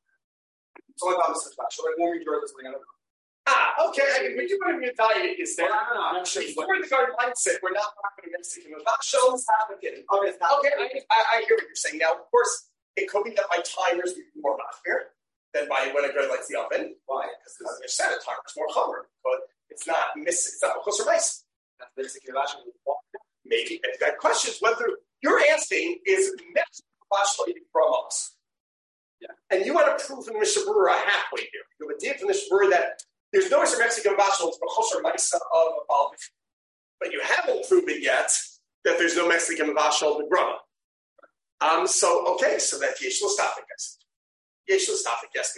It's only Mr. Flash. So like when we draw this I don't know. Okay. I mean, when you want to evaluate is there. Well, I don't know. I'm not sure. Before the garden mindset, we're not talking Mexican Mabash. Shows happen. Okay, it's not. Okay, I, I, hear what you're saying. Now, of course, it could be that my timers more machmir than by when I go like the oven. Why? Because as I said, a timer's more chomer, but it's not miss. It's not because rice. That's basically Rashi. Maybe and that question is whether you're asking is Mexican from us. Yeah. And you want to prove in Mishnah Berurah halfway here. You have a deal from Mishnah Berurah that there's no Mr. Mexican it's Bechosar Maisa of a Balvin. But you haven't proven yet that there's no Mexican bashal the Grama. Um, so okay, so that Yesh Lostafik, guys. Yesh Lostafik, yes.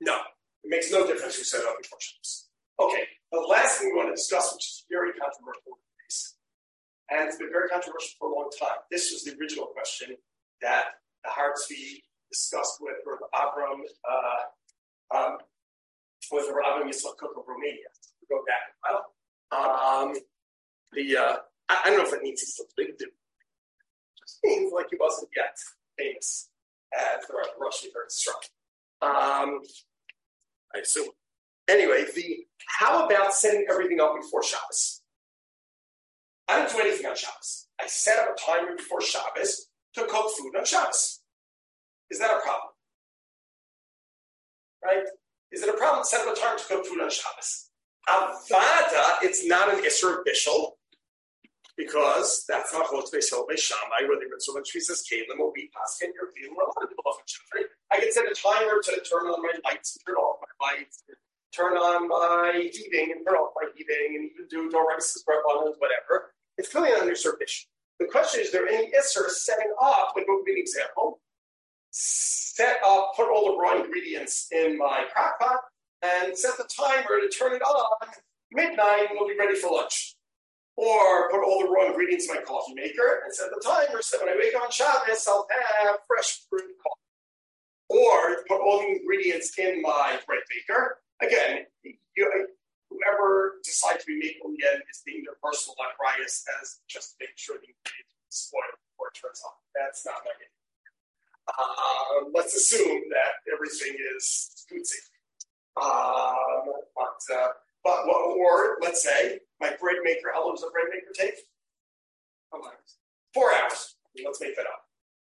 No, it makes no difference who set it before Shabbos. Okay, the last thing we want to discuss, which is very controversial, and it's been very controversial for a long time. This was the original question that the Har Tzvi discussed with Rabbi Abram, uh, um, with Rabbi Yitzhak Kook of Romania. We go back a while. Um, the uh, I, I don't know if it means he's still big dude. Just means like he wasn't yet famous as the Russian very strong. Um, I assume. Anyway, the how about setting everything up before Shabbos? I don't do anything on Shabbos. I set up a timer before Shabbos to cook food on Shabbos. Is that a problem? Right? Is it a problem set up a timer to cook food on Shabbos? Avada, it's not an Isser Bishul, because that's not Chotz Beisil Beishamai, where the Ritzel and says Kalim will be Paskin, you're feeling a lot of people? I can set a timer to turn on my lights turn off my lights, turn on my heating and turn off my heating, and even do Dorex buttons, whatever. It's clearly not an Isser Bishul. The question is, there any Isser setting up, what would be an example? Set up, put all the raw ingredients in my crock pot, and set the timer to turn it on midnight and we'll be ready for lunch. Or put all the raw ingredients in my coffee maker and set the timer so when I wake up on Shabbos, I'll have fresh brewed coffee. Or put all the ingredients in my bread baker. Again, you, whoever decides to be making end is being their personal bias as just make sure the ingredients spoil before it turns on. That's not my game. Uh, let's assume that everything is food. Um, but, uh, but or let's say my bread maker, how long does a bread maker take? Four hours. Let's make that up.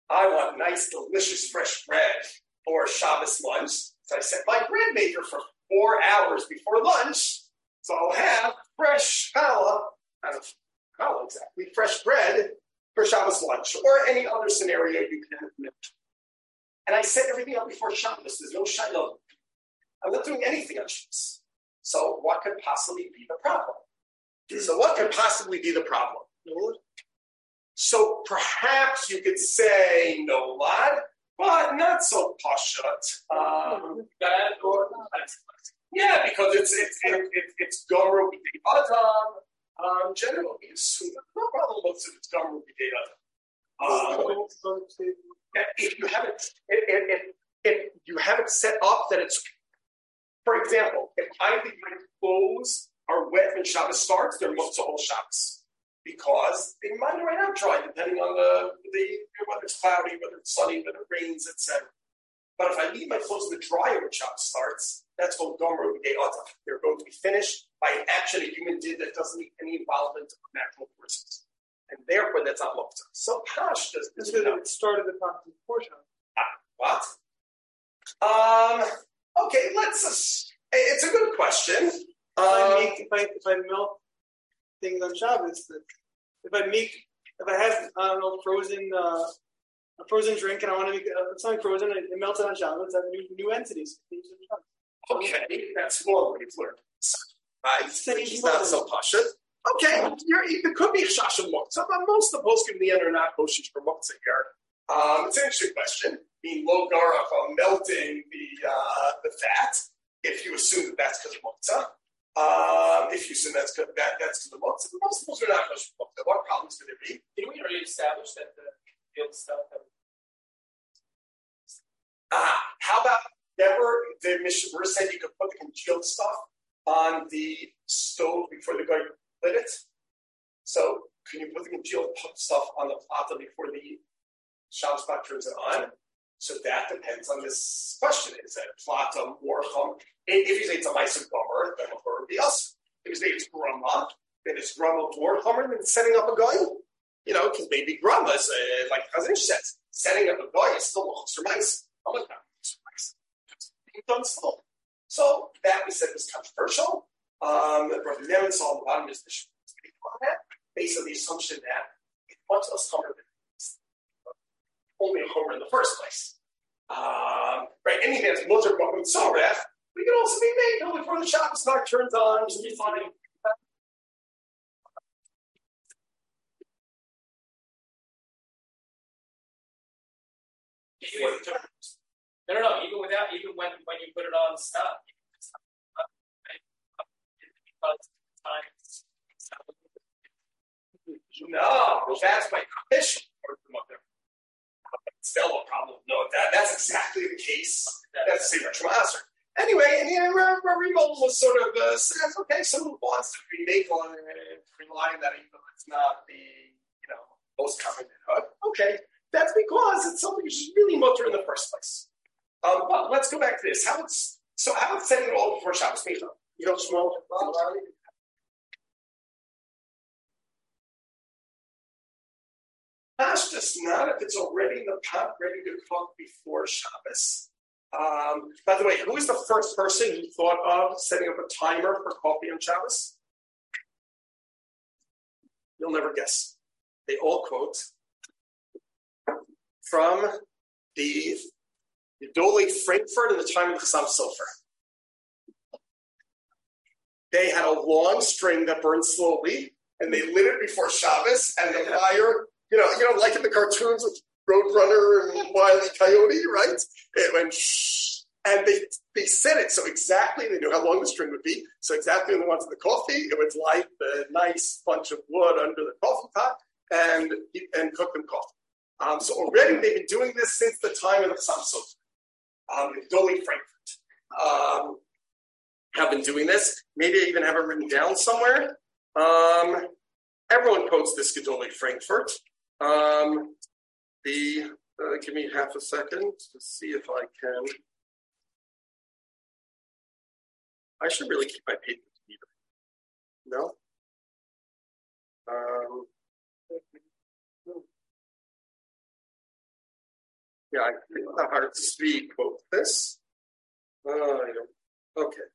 I want nice, delicious, fresh bread for Shabbos lunch. So I set my bread maker for four hours before lunch. So I'll have fresh challah, I don't know, exactly, fresh bread for Shabbos lunch, or any other scenario you can imagine. And I set everything up before Shabbos. There's no shiloh. I'm not doing anything on Shabbos. So what could possibly be the problem? So what could possibly be the problem? So perhaps you could say no lad, but not so pashut. Um, bad or yeah, because it's it's it, it, it's gomer adam. Um, generally, we assume no problem looks if it's gomer adam. Um, if you haven't if, if, you have it set up that it's, for example, if I think my clothes are wet when Shabbos starts, they're most all Shabbos because they might or might not dry depending on the, the whether it's cloudy, whether it's sunny, whether it rains, etc. But if I leave my clothes in the dryer when Shabbos starts, that's called Gomer. They're going to be finished by an action a human did that doesn't need any involvement of natural forces. And therefore, that's not Mokta. So Pash does this. Because it started the before Shabbos. Ah, what? Um, okay, let's. Uh, it's a good question. If I Um, make, if I if I melt things on Shabbos, that if I make if I have I don't know frozen uh, a frozen drink and I want to make uh, something frozen and it melted on Shabbos, have new new entities. okay, that's one way to learn. Right? It's not so pasha. Okay, you're, it could be shashim muktzah, but most of the posts in the end are not koshish for muktzah here. Um, it's an interesting question. Being low garach on melting the uh, the fat, if you assume that that's because of muktzah. Um, if you assume that's that that's because of but most posts are not kosher for. What problems could there be? Didn't we already establish that the field stuff that Ah, how about never the Mishnah said you could put the congealed stuff on the stove before the guy it? So can you put the congealed stuff on the plata before the Shabbos pot turns it on? So that depends on this question. Is that plata more chum? If you say it's a mice gomer, then it would be us. If you say it's grama, then it's grama more chummer than setting up a guy. You know, because maybe grama is uh, like Chazon says, setting up a guy is still a mice. I'm like, done still. So that we said was controversial. Um, Brother Nemitz on the bottom is the on that, based on the assumption that it wants us homer only a homer in the first place. Um, right, any man's mutter but so we can also be made no, before the Shabbos knock turns on, just be even no, no, no. Even without, even when when you put it on stop, because time. No, that's my commission. Still a problem. No, that, that's exactly the case. That's the same for Master. Anyway, and yeah, Remo was sort of uh, says, okay, someone wants to remake on it, relying that even though it's not the you know most common hood. Okay, that's because it's something you should really mutter in the first place. Um, but let's go back to this. How it's so how it's setting it all before Shabbos Micha. You don't smell Pashtus not if it's already in the pot ready to cook before Shabbos. Um, by the way, who is the first person who thought of setting up a timer for coffee on Shabbos? You'll never guess. They all quote from the Dole Frankfurt in the time of the Chassam Sofer. They had a long string that burned slowly, and they lit it before Shabbos, and the fire, you know, you know, like in the cartoons with Roadrunner and Wile E. Coyote, right? It went and they they set it so exactly they knew how long the string would be. So exactly when they wanted the coffee, it would light the nice bunch of wood under the coffee pot and and cook them coffee. Um, so already they've been doing this since the time of the Sofer. Um, Dolly Frankfurt um, have been doing this. Maybe I even have it written down somewhere. Um, everyone quotes this Gedoli Frankfurt. Um, the uh, give me half a second to see if I can. I should really keep my papers either. No. Um, yeah, I think the hard to quote this. Uh. Okay.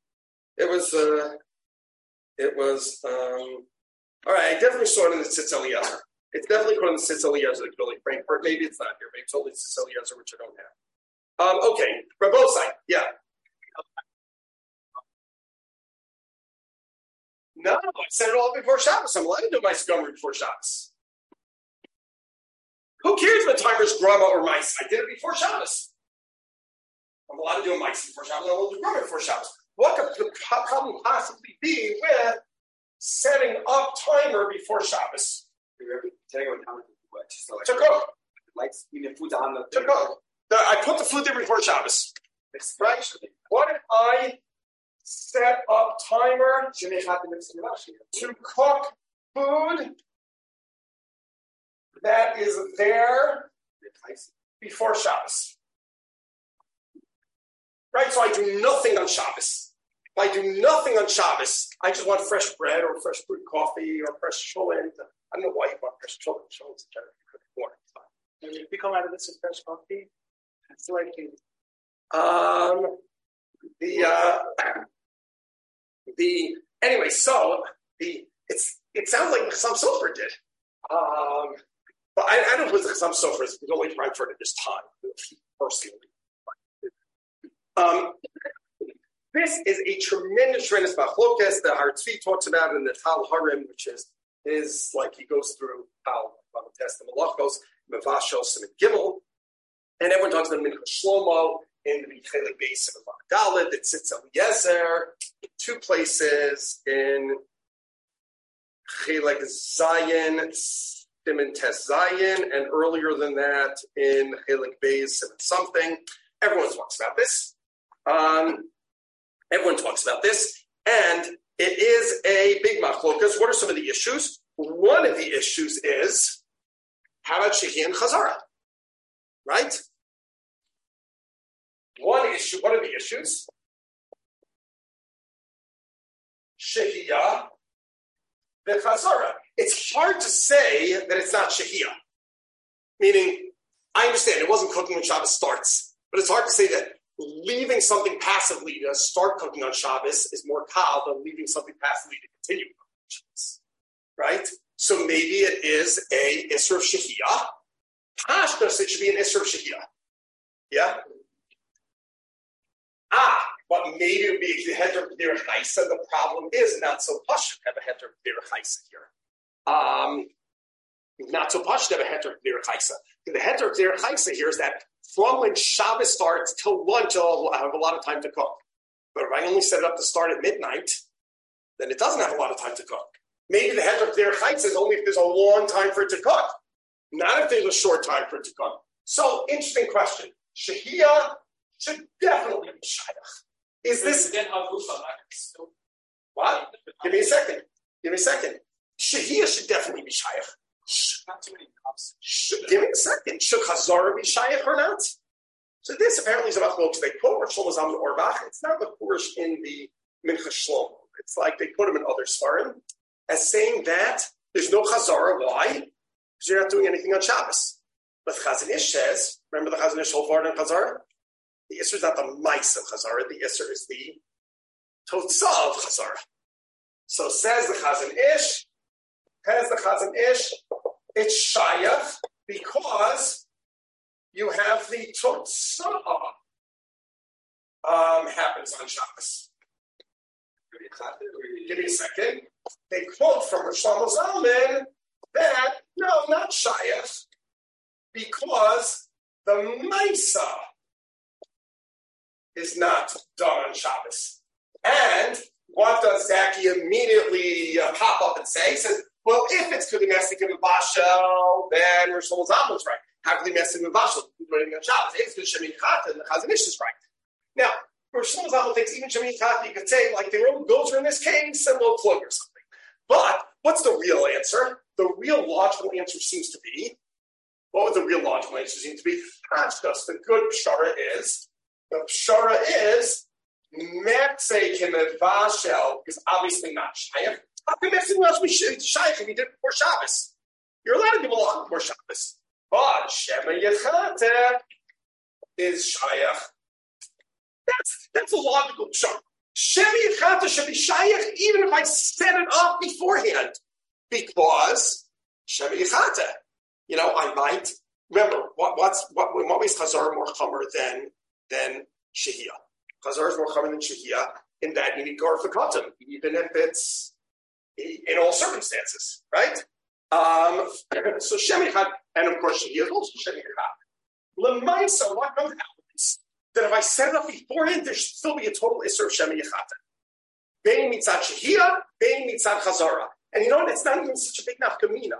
It was. Uh, it was. Um, all right. I definitely saw it in the Tzitz Eliezer. It's definitely in the Tzitz Eliezer, the Billy Frankfurt. Maybe it's not here. Maybe it's only Eliezer, which I don't have. Um, okay. Rabosai. Yeah. No, I said it all before Shabbos. I'm allowed to do my scummer before Shabbos. Who cares what timer's grandma or mice? I did it before Shabbos. I'm allowed to do a mice before Shabbos. Allowed to do before Shabbos. What could the problem possibly be with setting up timer before Shabbos Telling what time to what? So like, to cook? like when the food's on the To cook. The- I put the food there before Shabbos. Right? What if I set up timer to cook food that is there before Shabbos. Right? So I do nothing on Shabbos. I do nothing on Shabbos, I just want fresh bread or fresh brewed coffee or fresh cholent. I don't know why you want fresh cholent. Cholent's generally good morning. And if you come out of this with fresh coffee, it's like Um, the uh, the anyway, so the it's it sounds like Chassam Sofer did. Um, but I, I don't know if it Chassam Sofer. It was only Frankfurt at this time, personally. Um, this is a tremendous, tremendous machlokas that Har Tzvi talks about in the Tal Harim, which is is like he goes through how test the Malachos, Mavashos, and Gimel, and everyone talks about Mincha Shlomo in the Chelik base of Dalit that sits on Eliezer, two places in Chelik Zion, Siman Tes Zion, and earlier than that in Chelik base something. Everyone talks about this. Um, everyone talks about this, and it is a big machlokas. What are some of the issues? One of the issues is how about Shehi and Chazara? Right? One issue, what are the issues? Shehiyah, the Chazara. It's hard to say that it's not Shehiyah. Meaning, I understand it wasn't cooking when Shabbos starts, but it's hard to say that leaving something passively to start cooking on Shabbos is more kal than leaving something passively to continue Shabbos. Right? So maybe it is a Isra of Shehiyah. Pashtas, it should be an Isra of. Yeah? Ah, but maybe it would be a heter chaisa. The problem is not so push have a heter chaisa here. Um, not so push have a heter chaisa. The heter chaisa here is that from when Shabbos starts till lunch, I'll have a lot of time to cook. But if I only set it up to start at midnight, then it doesn't have a lot of time to cook. Maybe the head of their chaisa is only if there's a long time for it to cook, not if there's a short time for it to cook. So, interesting question. Shahia should definitely be Shaykh. Is this. What? Give me a second. Give me a second. Shahia should definitely be Shaykh. Give me a second. Should Chazara be or not? So this apparently is about folks. They quote Rav Shlomo Zalman Auerbach. It's not the Purish in the Mincha Shlomo. It's like they put him in other Svarim as saying that there's no Chazara. Why? Because you're not doing anything on Shabbos. But Chazon Ish says, remember the Chazon Ish whole part in Chazara? The Isser is not the mice of Chazara, the Isser is the Totzah of Chazara. So says the Chazon has the Chazon Ish, it's Shayach because you have the Totzah um, happens on Shabbos. Give me a second. They quote from Rosh Zalman that, no, not Shayach, because the Misa is not done on Shabbos. And what does Zaki immediately uh, pop up and say? He says, well, if it's Kudimasik and Mavashel, then Rosh Zalman's right. How can they mess in Mavashel? Doing on Shabbos. If it's Shemin Chata, and the Chazon Ish is right. Now, Rosh Zalman thinks even Shemin Chata, you could say, like, the old goes in this case, and we'll plug or something. But what's the real answer? The real logical answer seems to be, what would the real logical answer seem to be? Pashtas, the good pshara is, the pshara is, Metze Kimevashel is obviously not Shayach. How can Metze else be if he did before Shabbos? You're allowed to give a lot before Shabbos. But Shema is Shayach. That's, that's a logical pshara. Shema Yechate should be Shayach even if I set it up beforehand. Because Shema Yechate. You know, I might remember what, what's what what ways Chazar more chomer than than Shehiyah. Chazar is more chomer than Shehiyah in that you need Garfakatim, even if it's in all circumstances, right? Um, so Shem Echad, and of course Shehiyah is also Shem Echad. Lemaisa, what comes out of? That if I set it up beforehand, there should still be a total Isser of Shem Echad. Bein mitzad Shehiyah, bein mitzad Chazara. And you know what? It's not even such a big nafkamina.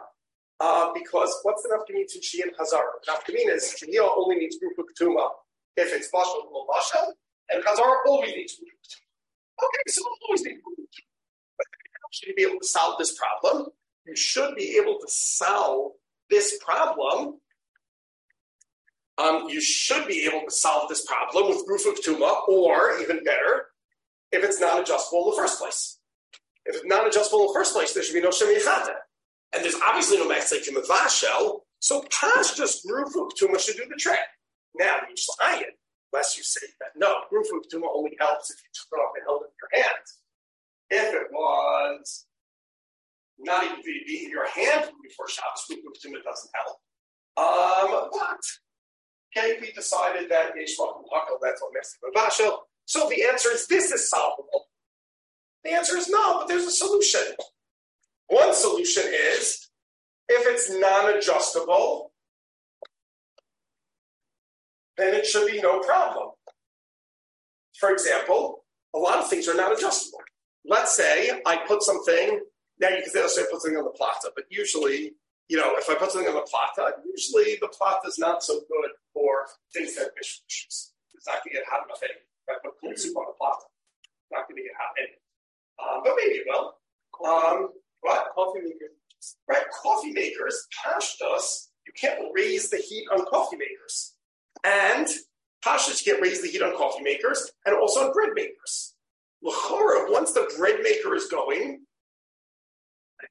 Uh, because what's the nafkamina to Shia and Chazara? Nafkamina is Shia only needs Rupa Ketuma if it's Bashal or Bashal, and Chazara always needs Ketuma. Okay, so always need Rupa You be able to solve this problem? You should be able to solve this problem, um, you should be able to solve this problem with roof of tuma, or even better, if it's not adjustable in the first place. If it's not adjustable in the first place, there should be no shemichata. And there's obviously no mechzik in the vashel, so roof of tuma should do the trick. Now, you try it, unless you say that no, of tuma only helps if you took it off and held it in your hand. If it was not even be in your hand before Shabbos, of tuma doesn't help. Um, but okay, we decided that Yeshua and that's what Vashel. So the answer is this is solvable. The answer is no, but there's a solution. One solution is if it's non adjustable, then it should be no problem. For example, a lot of things are not adjustable. Let's say I put something, now you can say, I put something on the plata, but usually, you know, if I put something on the plata, usually the plata is not so good for things that fish. It's not going to get hot enough anyway. If I put cold soup on the plata, it's not going to get hot anyway. Um, but maybe it will. Um, what? Coffee makers. Right, coffee makers, pashtas, you can't raise the heat on coffee makers. And pashtas can't raise the heat on coffee makers and also on bread makers. L'chora, once the bread maker is going,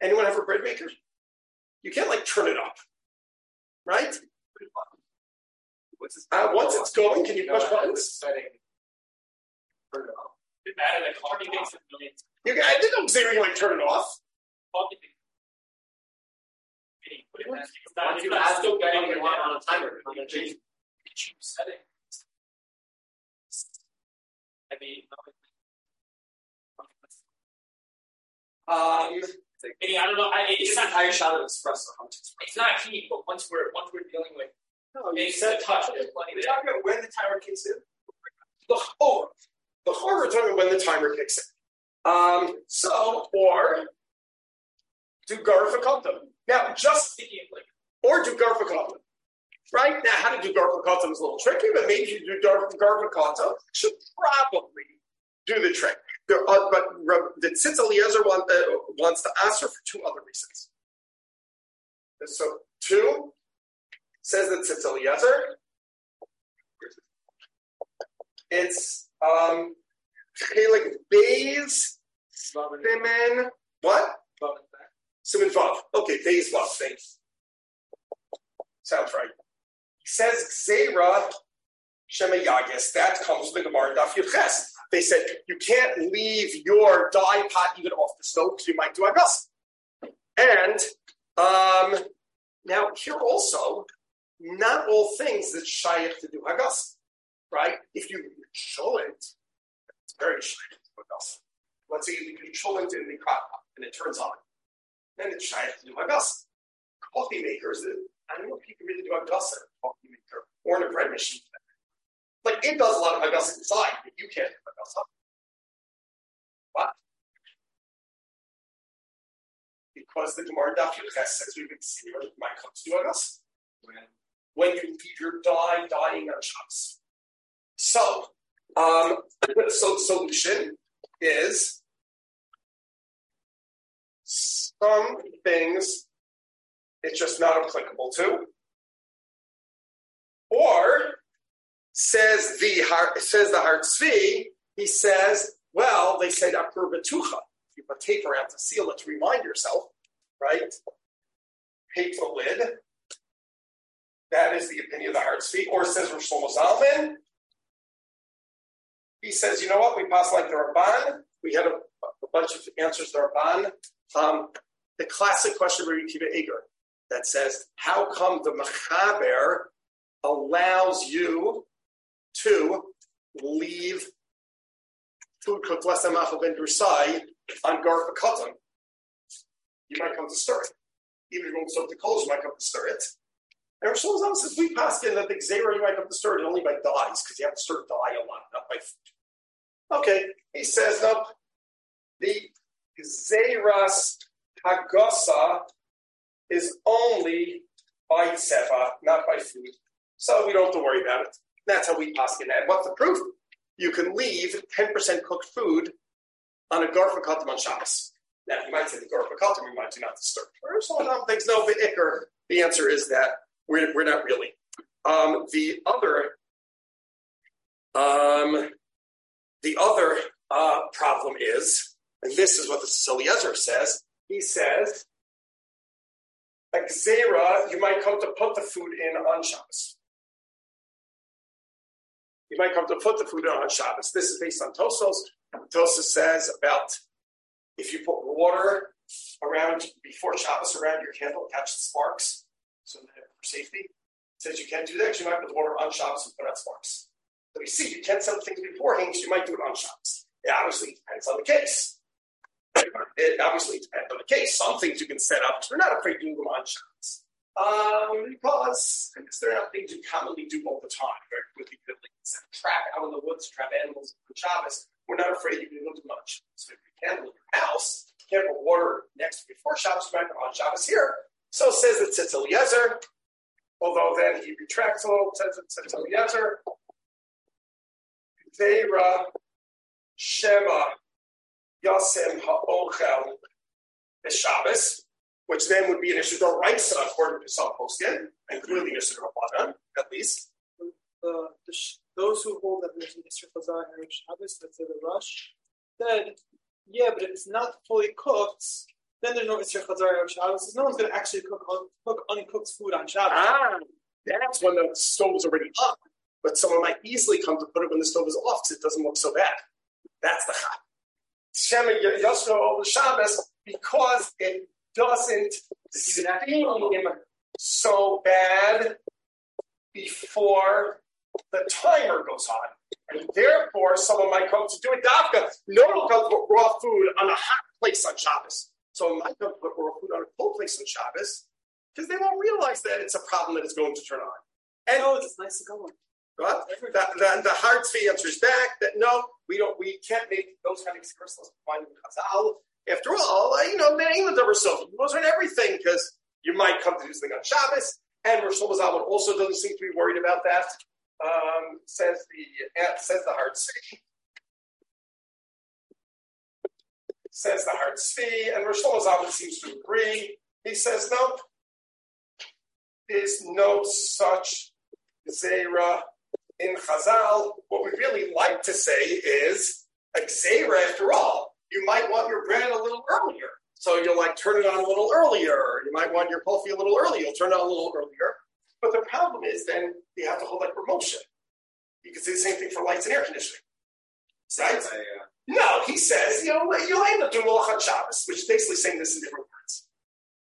anyone have a bread maker? You can't like turn it up, right? Uh, once it's going, can you push buttons? It mattered that coffee makes a million. You, I didn't say you like turn it off. Coffee makes. Put it back. It's not- Once you add still the getting you it want on a timer, you're gonna change it. Setting. I mean. Um, Meaning, I don't know, I, it's It's not, higher shot of espresso. How much espresso? it's not heat, but once we're, once we're dealing with. No, you said touch, we're talking about when the timer kicks in. The oh, the horror talking about when the timer kicks in. Um, so or do garfakotum. Now, just Thinking of like, or do garfakotum. Right now, how to do garfakotum is a little tricky, but maybe you do garfakotum, should probably do the trick. There are, but the Tzitz Eliezer want, uh, wants to answer for two other reasons. So, two says that Tzitz Eliezer, it's um, Chelik Beis Siman, what? Siman Vav. Okay, Beis Vav, thanks. Sounds right. He says Xera Shemayagis. That comes from the Gemara Daf Yud Ches. They said you can't leave your dye pot even off the stove because you might do agas. And um, now here also, not all things that shaykh to do hagas, right? If you control it, it's very shaykh to do hagas. Let's say you control it in the crock pot and it turns on, then it's shaykh to do hagas. Coffee makers, I don't know if you can really do hagas in a coffee maker or in a bread machine. Like it does a lot of hagas inside, but you can't do hagas. What? Because the Gemara Daf Yud Ches says we've been seeing when might come to hagas when you leave your dye dying on Shabbos. So, um, so the solution is some things it's just not applicable to, or says the Har- says the heart Har Tzvi, he says, well, they said Akur Batucha. You put tape around to seal it to remind yourself, right? Tape the lid. That is the opinion of the heart Har Tzvi. Or says Rosh Zalman. He says, you know what? We pass like the Rabban. We had a, a bunch of answers to the Ramban. Um, the classic question of Kiva Eger that says, how come the Mechaber allows you to leave food cooked less than Machal ben Drusai on Garfa Katan? You might come to stir it. Even if you won't soak the coals, you might come to stir it. And Rosh Hashanah says, we pass in that the Xera, you might have to stir it only by dyes, because you have to stir dye a lot, not by food. Okay, he says, no, the Xeras Hagasa is only by Seva, not by food. So we don't have to worry about it. That's how we pass in that. What's the proof? You can leave 10% cooked food on a Garfa on Shabbos. Now, you might say the Garfa Katam, you might do not disturb. Or someone thinks, no, the Iker, The answer is that we're, we're not really. Um, the other, um, the other uh, problem is, and this is what the Eliezer says. He says, a gzera, you might come to put the food in on Shabbos. You might come to put the food in on Shabbos. This is based on Tosfos. Tosfos says about if you put water around before Shabbos around your candle, catch the sparks, so for safety. Says you can't do that. You might put water on Shabbos and put out sparks. So we see you can't set things beforehand, so you might do it on Shabbos. It obviously depends on the case. It obviously depends on the case. Some things you can set up. We're not afraid to do them on Shabbos. Um, because they're not things you commonly do all the time. Very quickly, you like trap out in the woods, trap animals on Shabbos. We're not afraid you can do much. So if you can't in your house, you can't put water next to before Shabbos, put on Shabbos here. So says it Tzitz Eliezer, although then he retracts a little, says it Tzitz Eliezer. Veira Shema Yasem Ha'ochel Shabbos, which then would be an issue of Raisa according to some poskim, and clearly Yisr Rabbanan, at least. The, the, sh- those who hold that there's an Isra Chazar and Shabbos, let's say the Rush, said, yeah, but if it's not fully cooked, then there's no Isra Chazar and Shabbos, because no one's going to actually cook, un- cook uncooked food on Shabbos. Ah, that's when the stove is already up. But someone might easily come to put it when the stove is off because it doesn't look so bad. That's the chap. Shema Yosro over Shabbos because it doesn't seem so bad before the timer goes on. And therefore, someone might come to do it dafka. No one will come to put raw food on a hot place on Shabbos. Someone might come put raw food on a cold place on Shabbos because they won't realize that it's a problem that it's going to turn on. And oh, it's nice to go on. Right? The, the, the hard answers back that no, we don't, we can't make those kind of excuses. Find Chazal. After all, uh, you know, in England were so those aren't everything because you might come to do something on Shabbos, and Rosh Hashanah also doesn't seem to be worried about that. Um, says the uh, says the hard. Says the hard fee, and Rosh Hashanah seems to agree. He says no. There's no such zera in Chazal, what we really like to say is a gzeira, after all, you might want your bread a little earlier. So you'll like turn it on a little earlier. You might want your coffee a little earlier. You'll turn it on a little earlier. But the problem is then you have to hold like promotion. You can say the same thing for lights and air conditioning. Right? I, uh, No, he says, you know, you'll end up doing Malach on Shabbos, which is basically saying this in different words.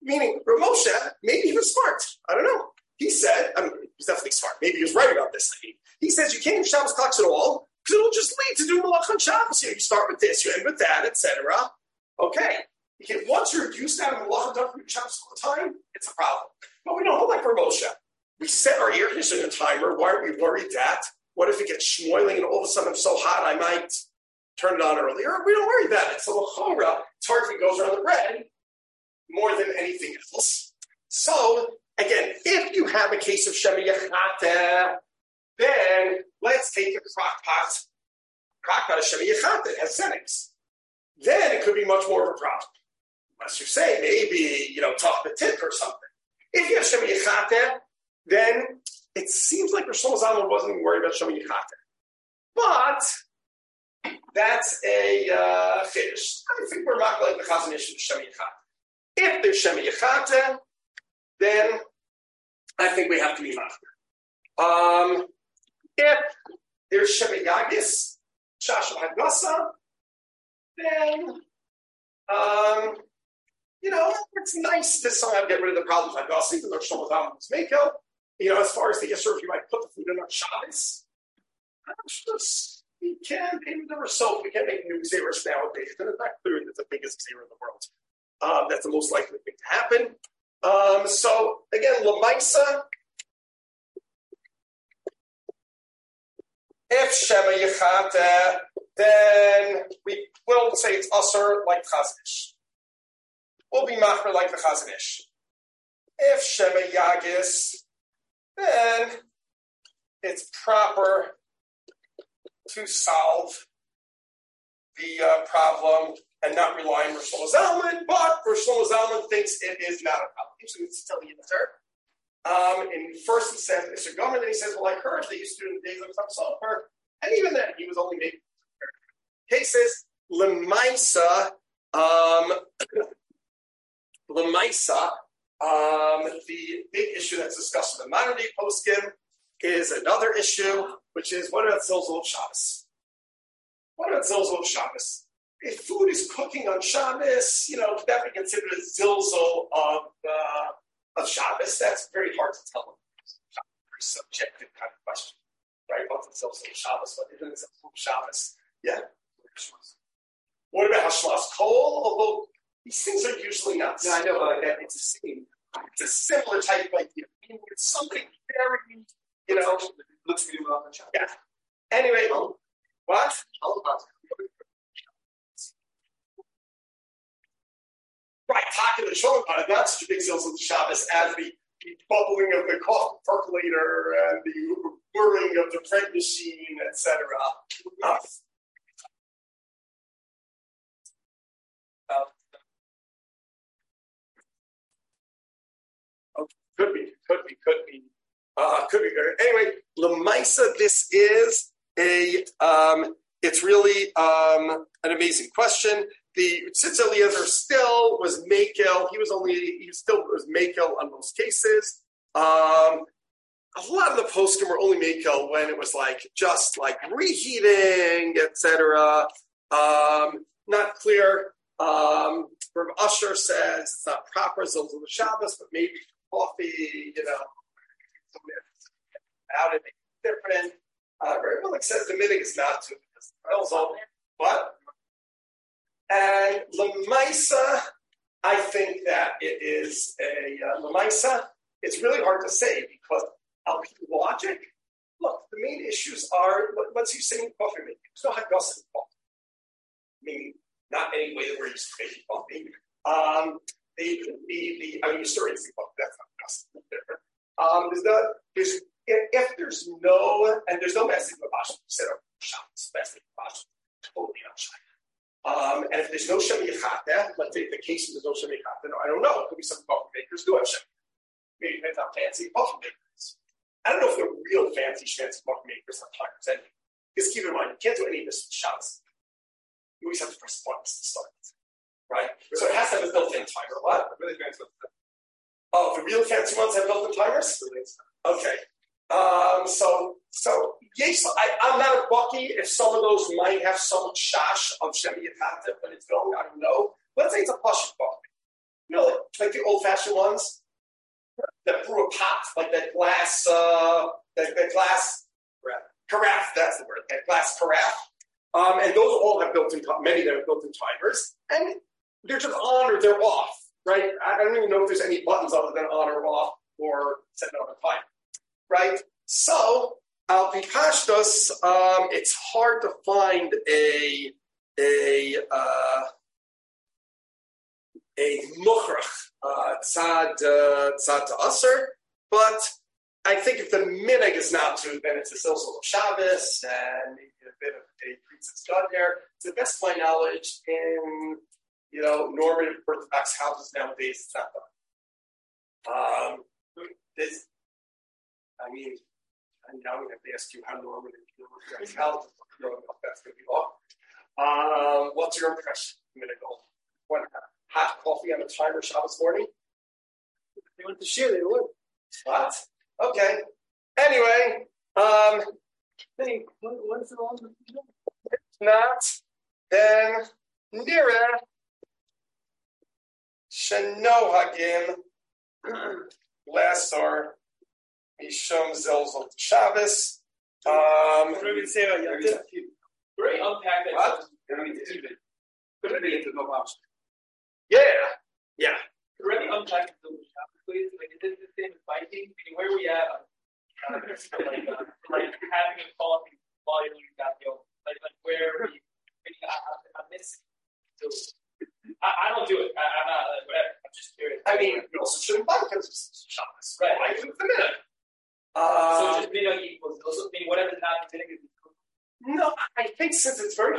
Meaning, Rav Moshe, maybe he was smart. I don't know. He said, I mean, he was definitely smart. Maybe he was right about this. He says you can't use Shabbos clocks at all because it'll just lead to do Malach on Shabbos. You, know, you start with this, you end with that, etc. Okay. Okay, once you're used to having Malach done your Shabbos all the time, it's a problem. But we don't hold like for Moshe. We set our air conditioning timer. Why are we worried that? What if it gets schmoiling and all of a sudden I'm so hot I might turn it on earlier? We don't worry about it. So Lachora, it's hard if it goes around the bread more than anything else. So again, if you have a case of Shema Yechata, then let's take a crock pot, crock pot of Shema Yechata, it has settings. Then it could be much more of a problem. Unless you say maybe, you know, top the tip or something. If you have Shema Yechata, then it seems like Rosh Hashanah wasn't even worried about Shema Yechata. But that's a uh, chiddush. I think we're not like the Chazon Ish of Shema Yechata. If there's Yechata, then I think we have to be mafter. Um, if there's Shema Yagis, Shasha Hagasa, then um, you know it's nice to somehow get rid of the problems like Hagasa, even though Shlomo Zalman was Mako. You know, as far as the Yisur, if you might put the food in on Shabbos, I'm we can, maybe there the result. we can't make new Xeris nowadays, and it's not clear that the biggest Xer in the world. Um, that's the most likely thing to happen. Um, so again, Lamaisa, if Shema Yechata, then we will say it's Usr like Chazon Ish. We'll be Machmer like the Chazon Ish. If Shema Yagis, then it's proper to solve the uh, problem and not rely on Rosh Zalman, but Rosh Zalman thinks it is not a problem. Usually it's still the answer. Um, and first he says Mr. Gomer, then he says, Well, I heard they used to do in the days of sulfur. And even then, he was only making cases. Lemaisa, um, Lemaisa, um, the big issue that's discussed in the modern day poskim is another issue, which is what about Zilzal Shabbos? What about Zilzal Shabbos? If food is cooking on Shabbos, you know, that be considered a Zilzal of, uh, of Shabbos. That's very hard to tell. Very subjective kind of question, right? What's the Zilzal of Shabbos? What isn't it Zilzal of Shabbos? Yeah. What about Hashlas Kol? Although these things are usually not. No, I know, but that it's a scene. It's a similar type of idea. It's something very, you know. Looks really well on the chart. Yeah. Anyway, what? Right, talking to shoulder on it, not such a big deal of the Shabbos as the, the bubbling of the coffee percolator and the whirring of the bread machine, etc. Uh, Could be, could be, could be. Uh, could be better. Anyway, Lemaisa, this is a, um, it's really um, an amazing question. The Tzitz Eliezer still was Makel. He was only, he still was Makel on most cases. Um, a lot of the poskim were only Makel when it was like just like reheating, etc. Um, not clear. Um, Rav Usher says it's not proper Zilzal the Shabbos, but maybe coffee, you know, out of different. Uh, Malik says the minig is not to because also what? And Lemaisa, I think that it is a uh, Lemaisa. It's really hard to say because I'll logic. Look, the main issues are what, what's he saying coffee making? There's no haggas in coffee. Meaning, not any way that we're used to making coffee. Um, the, the, the, I mean, historians think, well, that's not different. Um, there's the, there's, if, if, there's no, and there's no message of Bash, set up shops, message of Bash, totally not shy. Um, and if there's no Shem Yechata, let's take the case of there's no Shem Yechata, no, I don't know. It could be some coffee makers do have Shem. Maybe depends how fancy coffee makers. I don't know if they're real fancy, fancy coffee makers on timers anyway. Because keep in mind, you can't do any of this with shots. You always have to press buttons to start it. right? So it has to have a built-in timer. What? Really fancy. Oh, the real fancy ones have built-in timers. Okay. Um, so, so yes, I, I'm not a bucky if some of those might have some shash of Shemi Yatata when it's going. I don't know. Let's say it's a plush bucky. You know, like the old-fashioned ones that brew a pot, like that glass, uh, that, that glass carafe. That's the word. That glass carafe. Um, and those all have built-in, many that have built-in timers, and they're just on or they're off, right? I don't even know if there's any buttons other than on or off or set on a time, right? So, al pashtos, um, it's hard to find a a uh, a mukhrach uh, tzad uh, tzad to usher, but I think if the minig is not to, then it's a silsel of Shabbos and maybe a bit of a priest's done there. To the best of my knowledge, in you know, normative Orthodox houses nowadays, it's not done. Um, this, I mean, and now we have to ask you how are. I don't know if that's going to be off. Um, what's your impression? I'm going to. One hot coffee on a timer Shabbos morning? They went to share, they would. What? Okay. Anyway, um, Hey, what, what is it on? if not, then Nira Shenohagim Lasar Mishum Zelzal Shabbos. Um, What do we say about Yom Tov? Great. Unpack that. What? They don't need to eat it. Put it no option. yeah, yeah. Really unpack the please. Like, is this the same as biking? I mean, where are we at? like, uh, like having a coffee while you're doing that, yo. Like, like where are we? I, mean, I, I- I'm missing. So, I, I don't do it. I, I'm not. Like, whatever. I'm just curious. I mean, you also shouldn't buy because it's Shabbos. Right. Why even the minute? so Uh, just video equals. Also, I mean, whatever's not getting is no, I think since it's very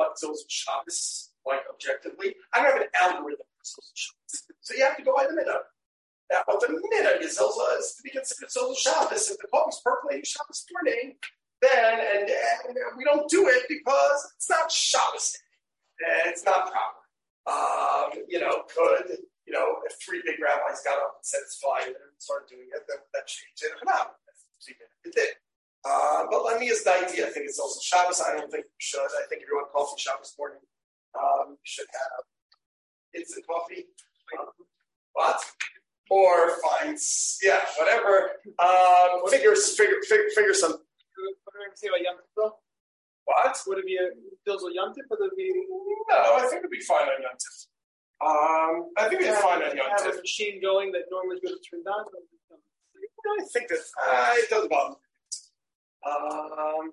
hard to tell what Shabbos like objectively, I don't have an algorithm for Zilzal Shabbos. So you have to go by the minute. Now, but the minhag is also is to be considered Zilzal Shabbos. If the coffee's percolating Shabbos morning, then and, and we don't do it because it's not Shabbos. And it's not proper. Um, you know, could you know if three big rabbis got up and said it's fine and started doing it, then that changed it. It did. Uh, but let me is the idea. I think it's also Shabbos. I don't think think if you want coffee Shabbos morning, um, you should have instant coffee. Um, what? Or find yeah, whatever. Um, figure, figure, figure, figure some. What do we say about Yom Tov? What? Would it be a Dilzel Yom Tov or would it be No, I think it'd be fine on Yom Tov. Um, I think it's fine on Yom have Tov. a machine going that normally goes to down? I think that uh, it doesn't bother me. Um,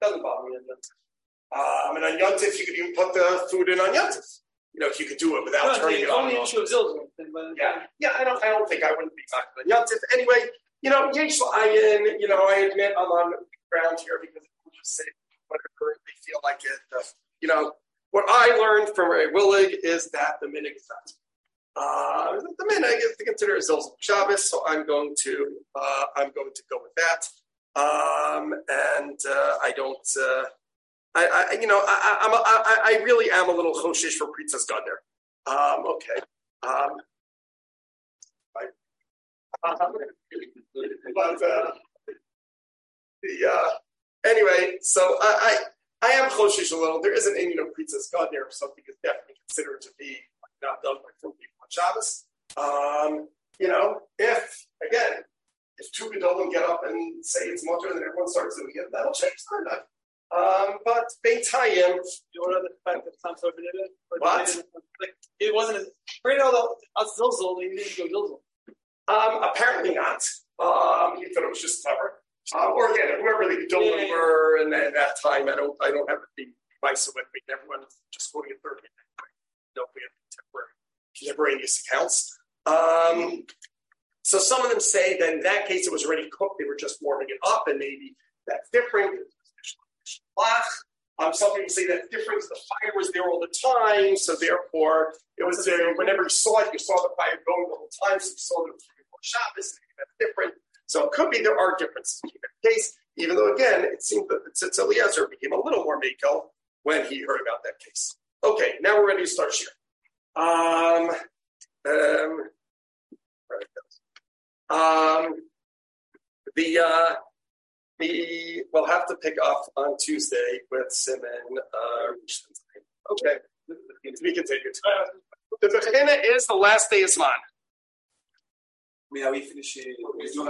doesn't bother me on. Um, and on Yom Tov, you could even put the food in on Yom Tov. You know, if you could do it without No, turning it on. only and an off. issue of. Yeah, yeah. I don't. I don't think I wouldn't be talking Yom Tov. Anyway, you know, Yesh Ayin. You know, I admit I'm on ground here because people just say whatever they feel like it. Uh, you know, what I learned from Rav Willig is that the minig is not. Uh, the minig is to consider Zilzal Shabbos, so I'm going to uh, I'm going to go with that. Um, and uh, I don't. I, I, you know, I, I'm a, I, I really am a little choshish for Princess Gardner. Um, okay. Um, but uh, the uh, anyway, so I, I I am choshish a little. There is an Indian of Princess Gardner, or something is definitely considered to be not done by four people on Shabbos. Um, you know, if again, if two Gedolim get up and say it's mutter, and then everyone starts doing it, that'll change the. Um, but Beitayim, You know the fact that did it? Or What? Like, it wasn't, a- right now, us Zilzel, they didn't go Zilzel. Um, apparently not. Um, he thought it was just clever. Uh, or again, whoever the Dolan Yeah, yeah. were in that, that time, I don't, I don't have the device with me. Everyone just quoting a third. No, we have contemporary, contemporaneous accounts. Um, so some of them say that in that case it was already cooked; they were just warming it up, and maybe that's different. Um, some people say that's different. The fire was there all the time, so therefore it was there. Whenever you saw it, you saw the fire going all the time, so you saw it before Shabbos. That's different. So it could be there are differences in the case, even though again it seemed that Tzitz Eliezer became a little more mako when he heard about that case. Okay, now we're ready to start here. Um, um. Um, the uh, the we'll have to pick off on Tuesday with Siman. Uh, okay, to be continued. The Bechina is the last day of Zman. Are we finishing?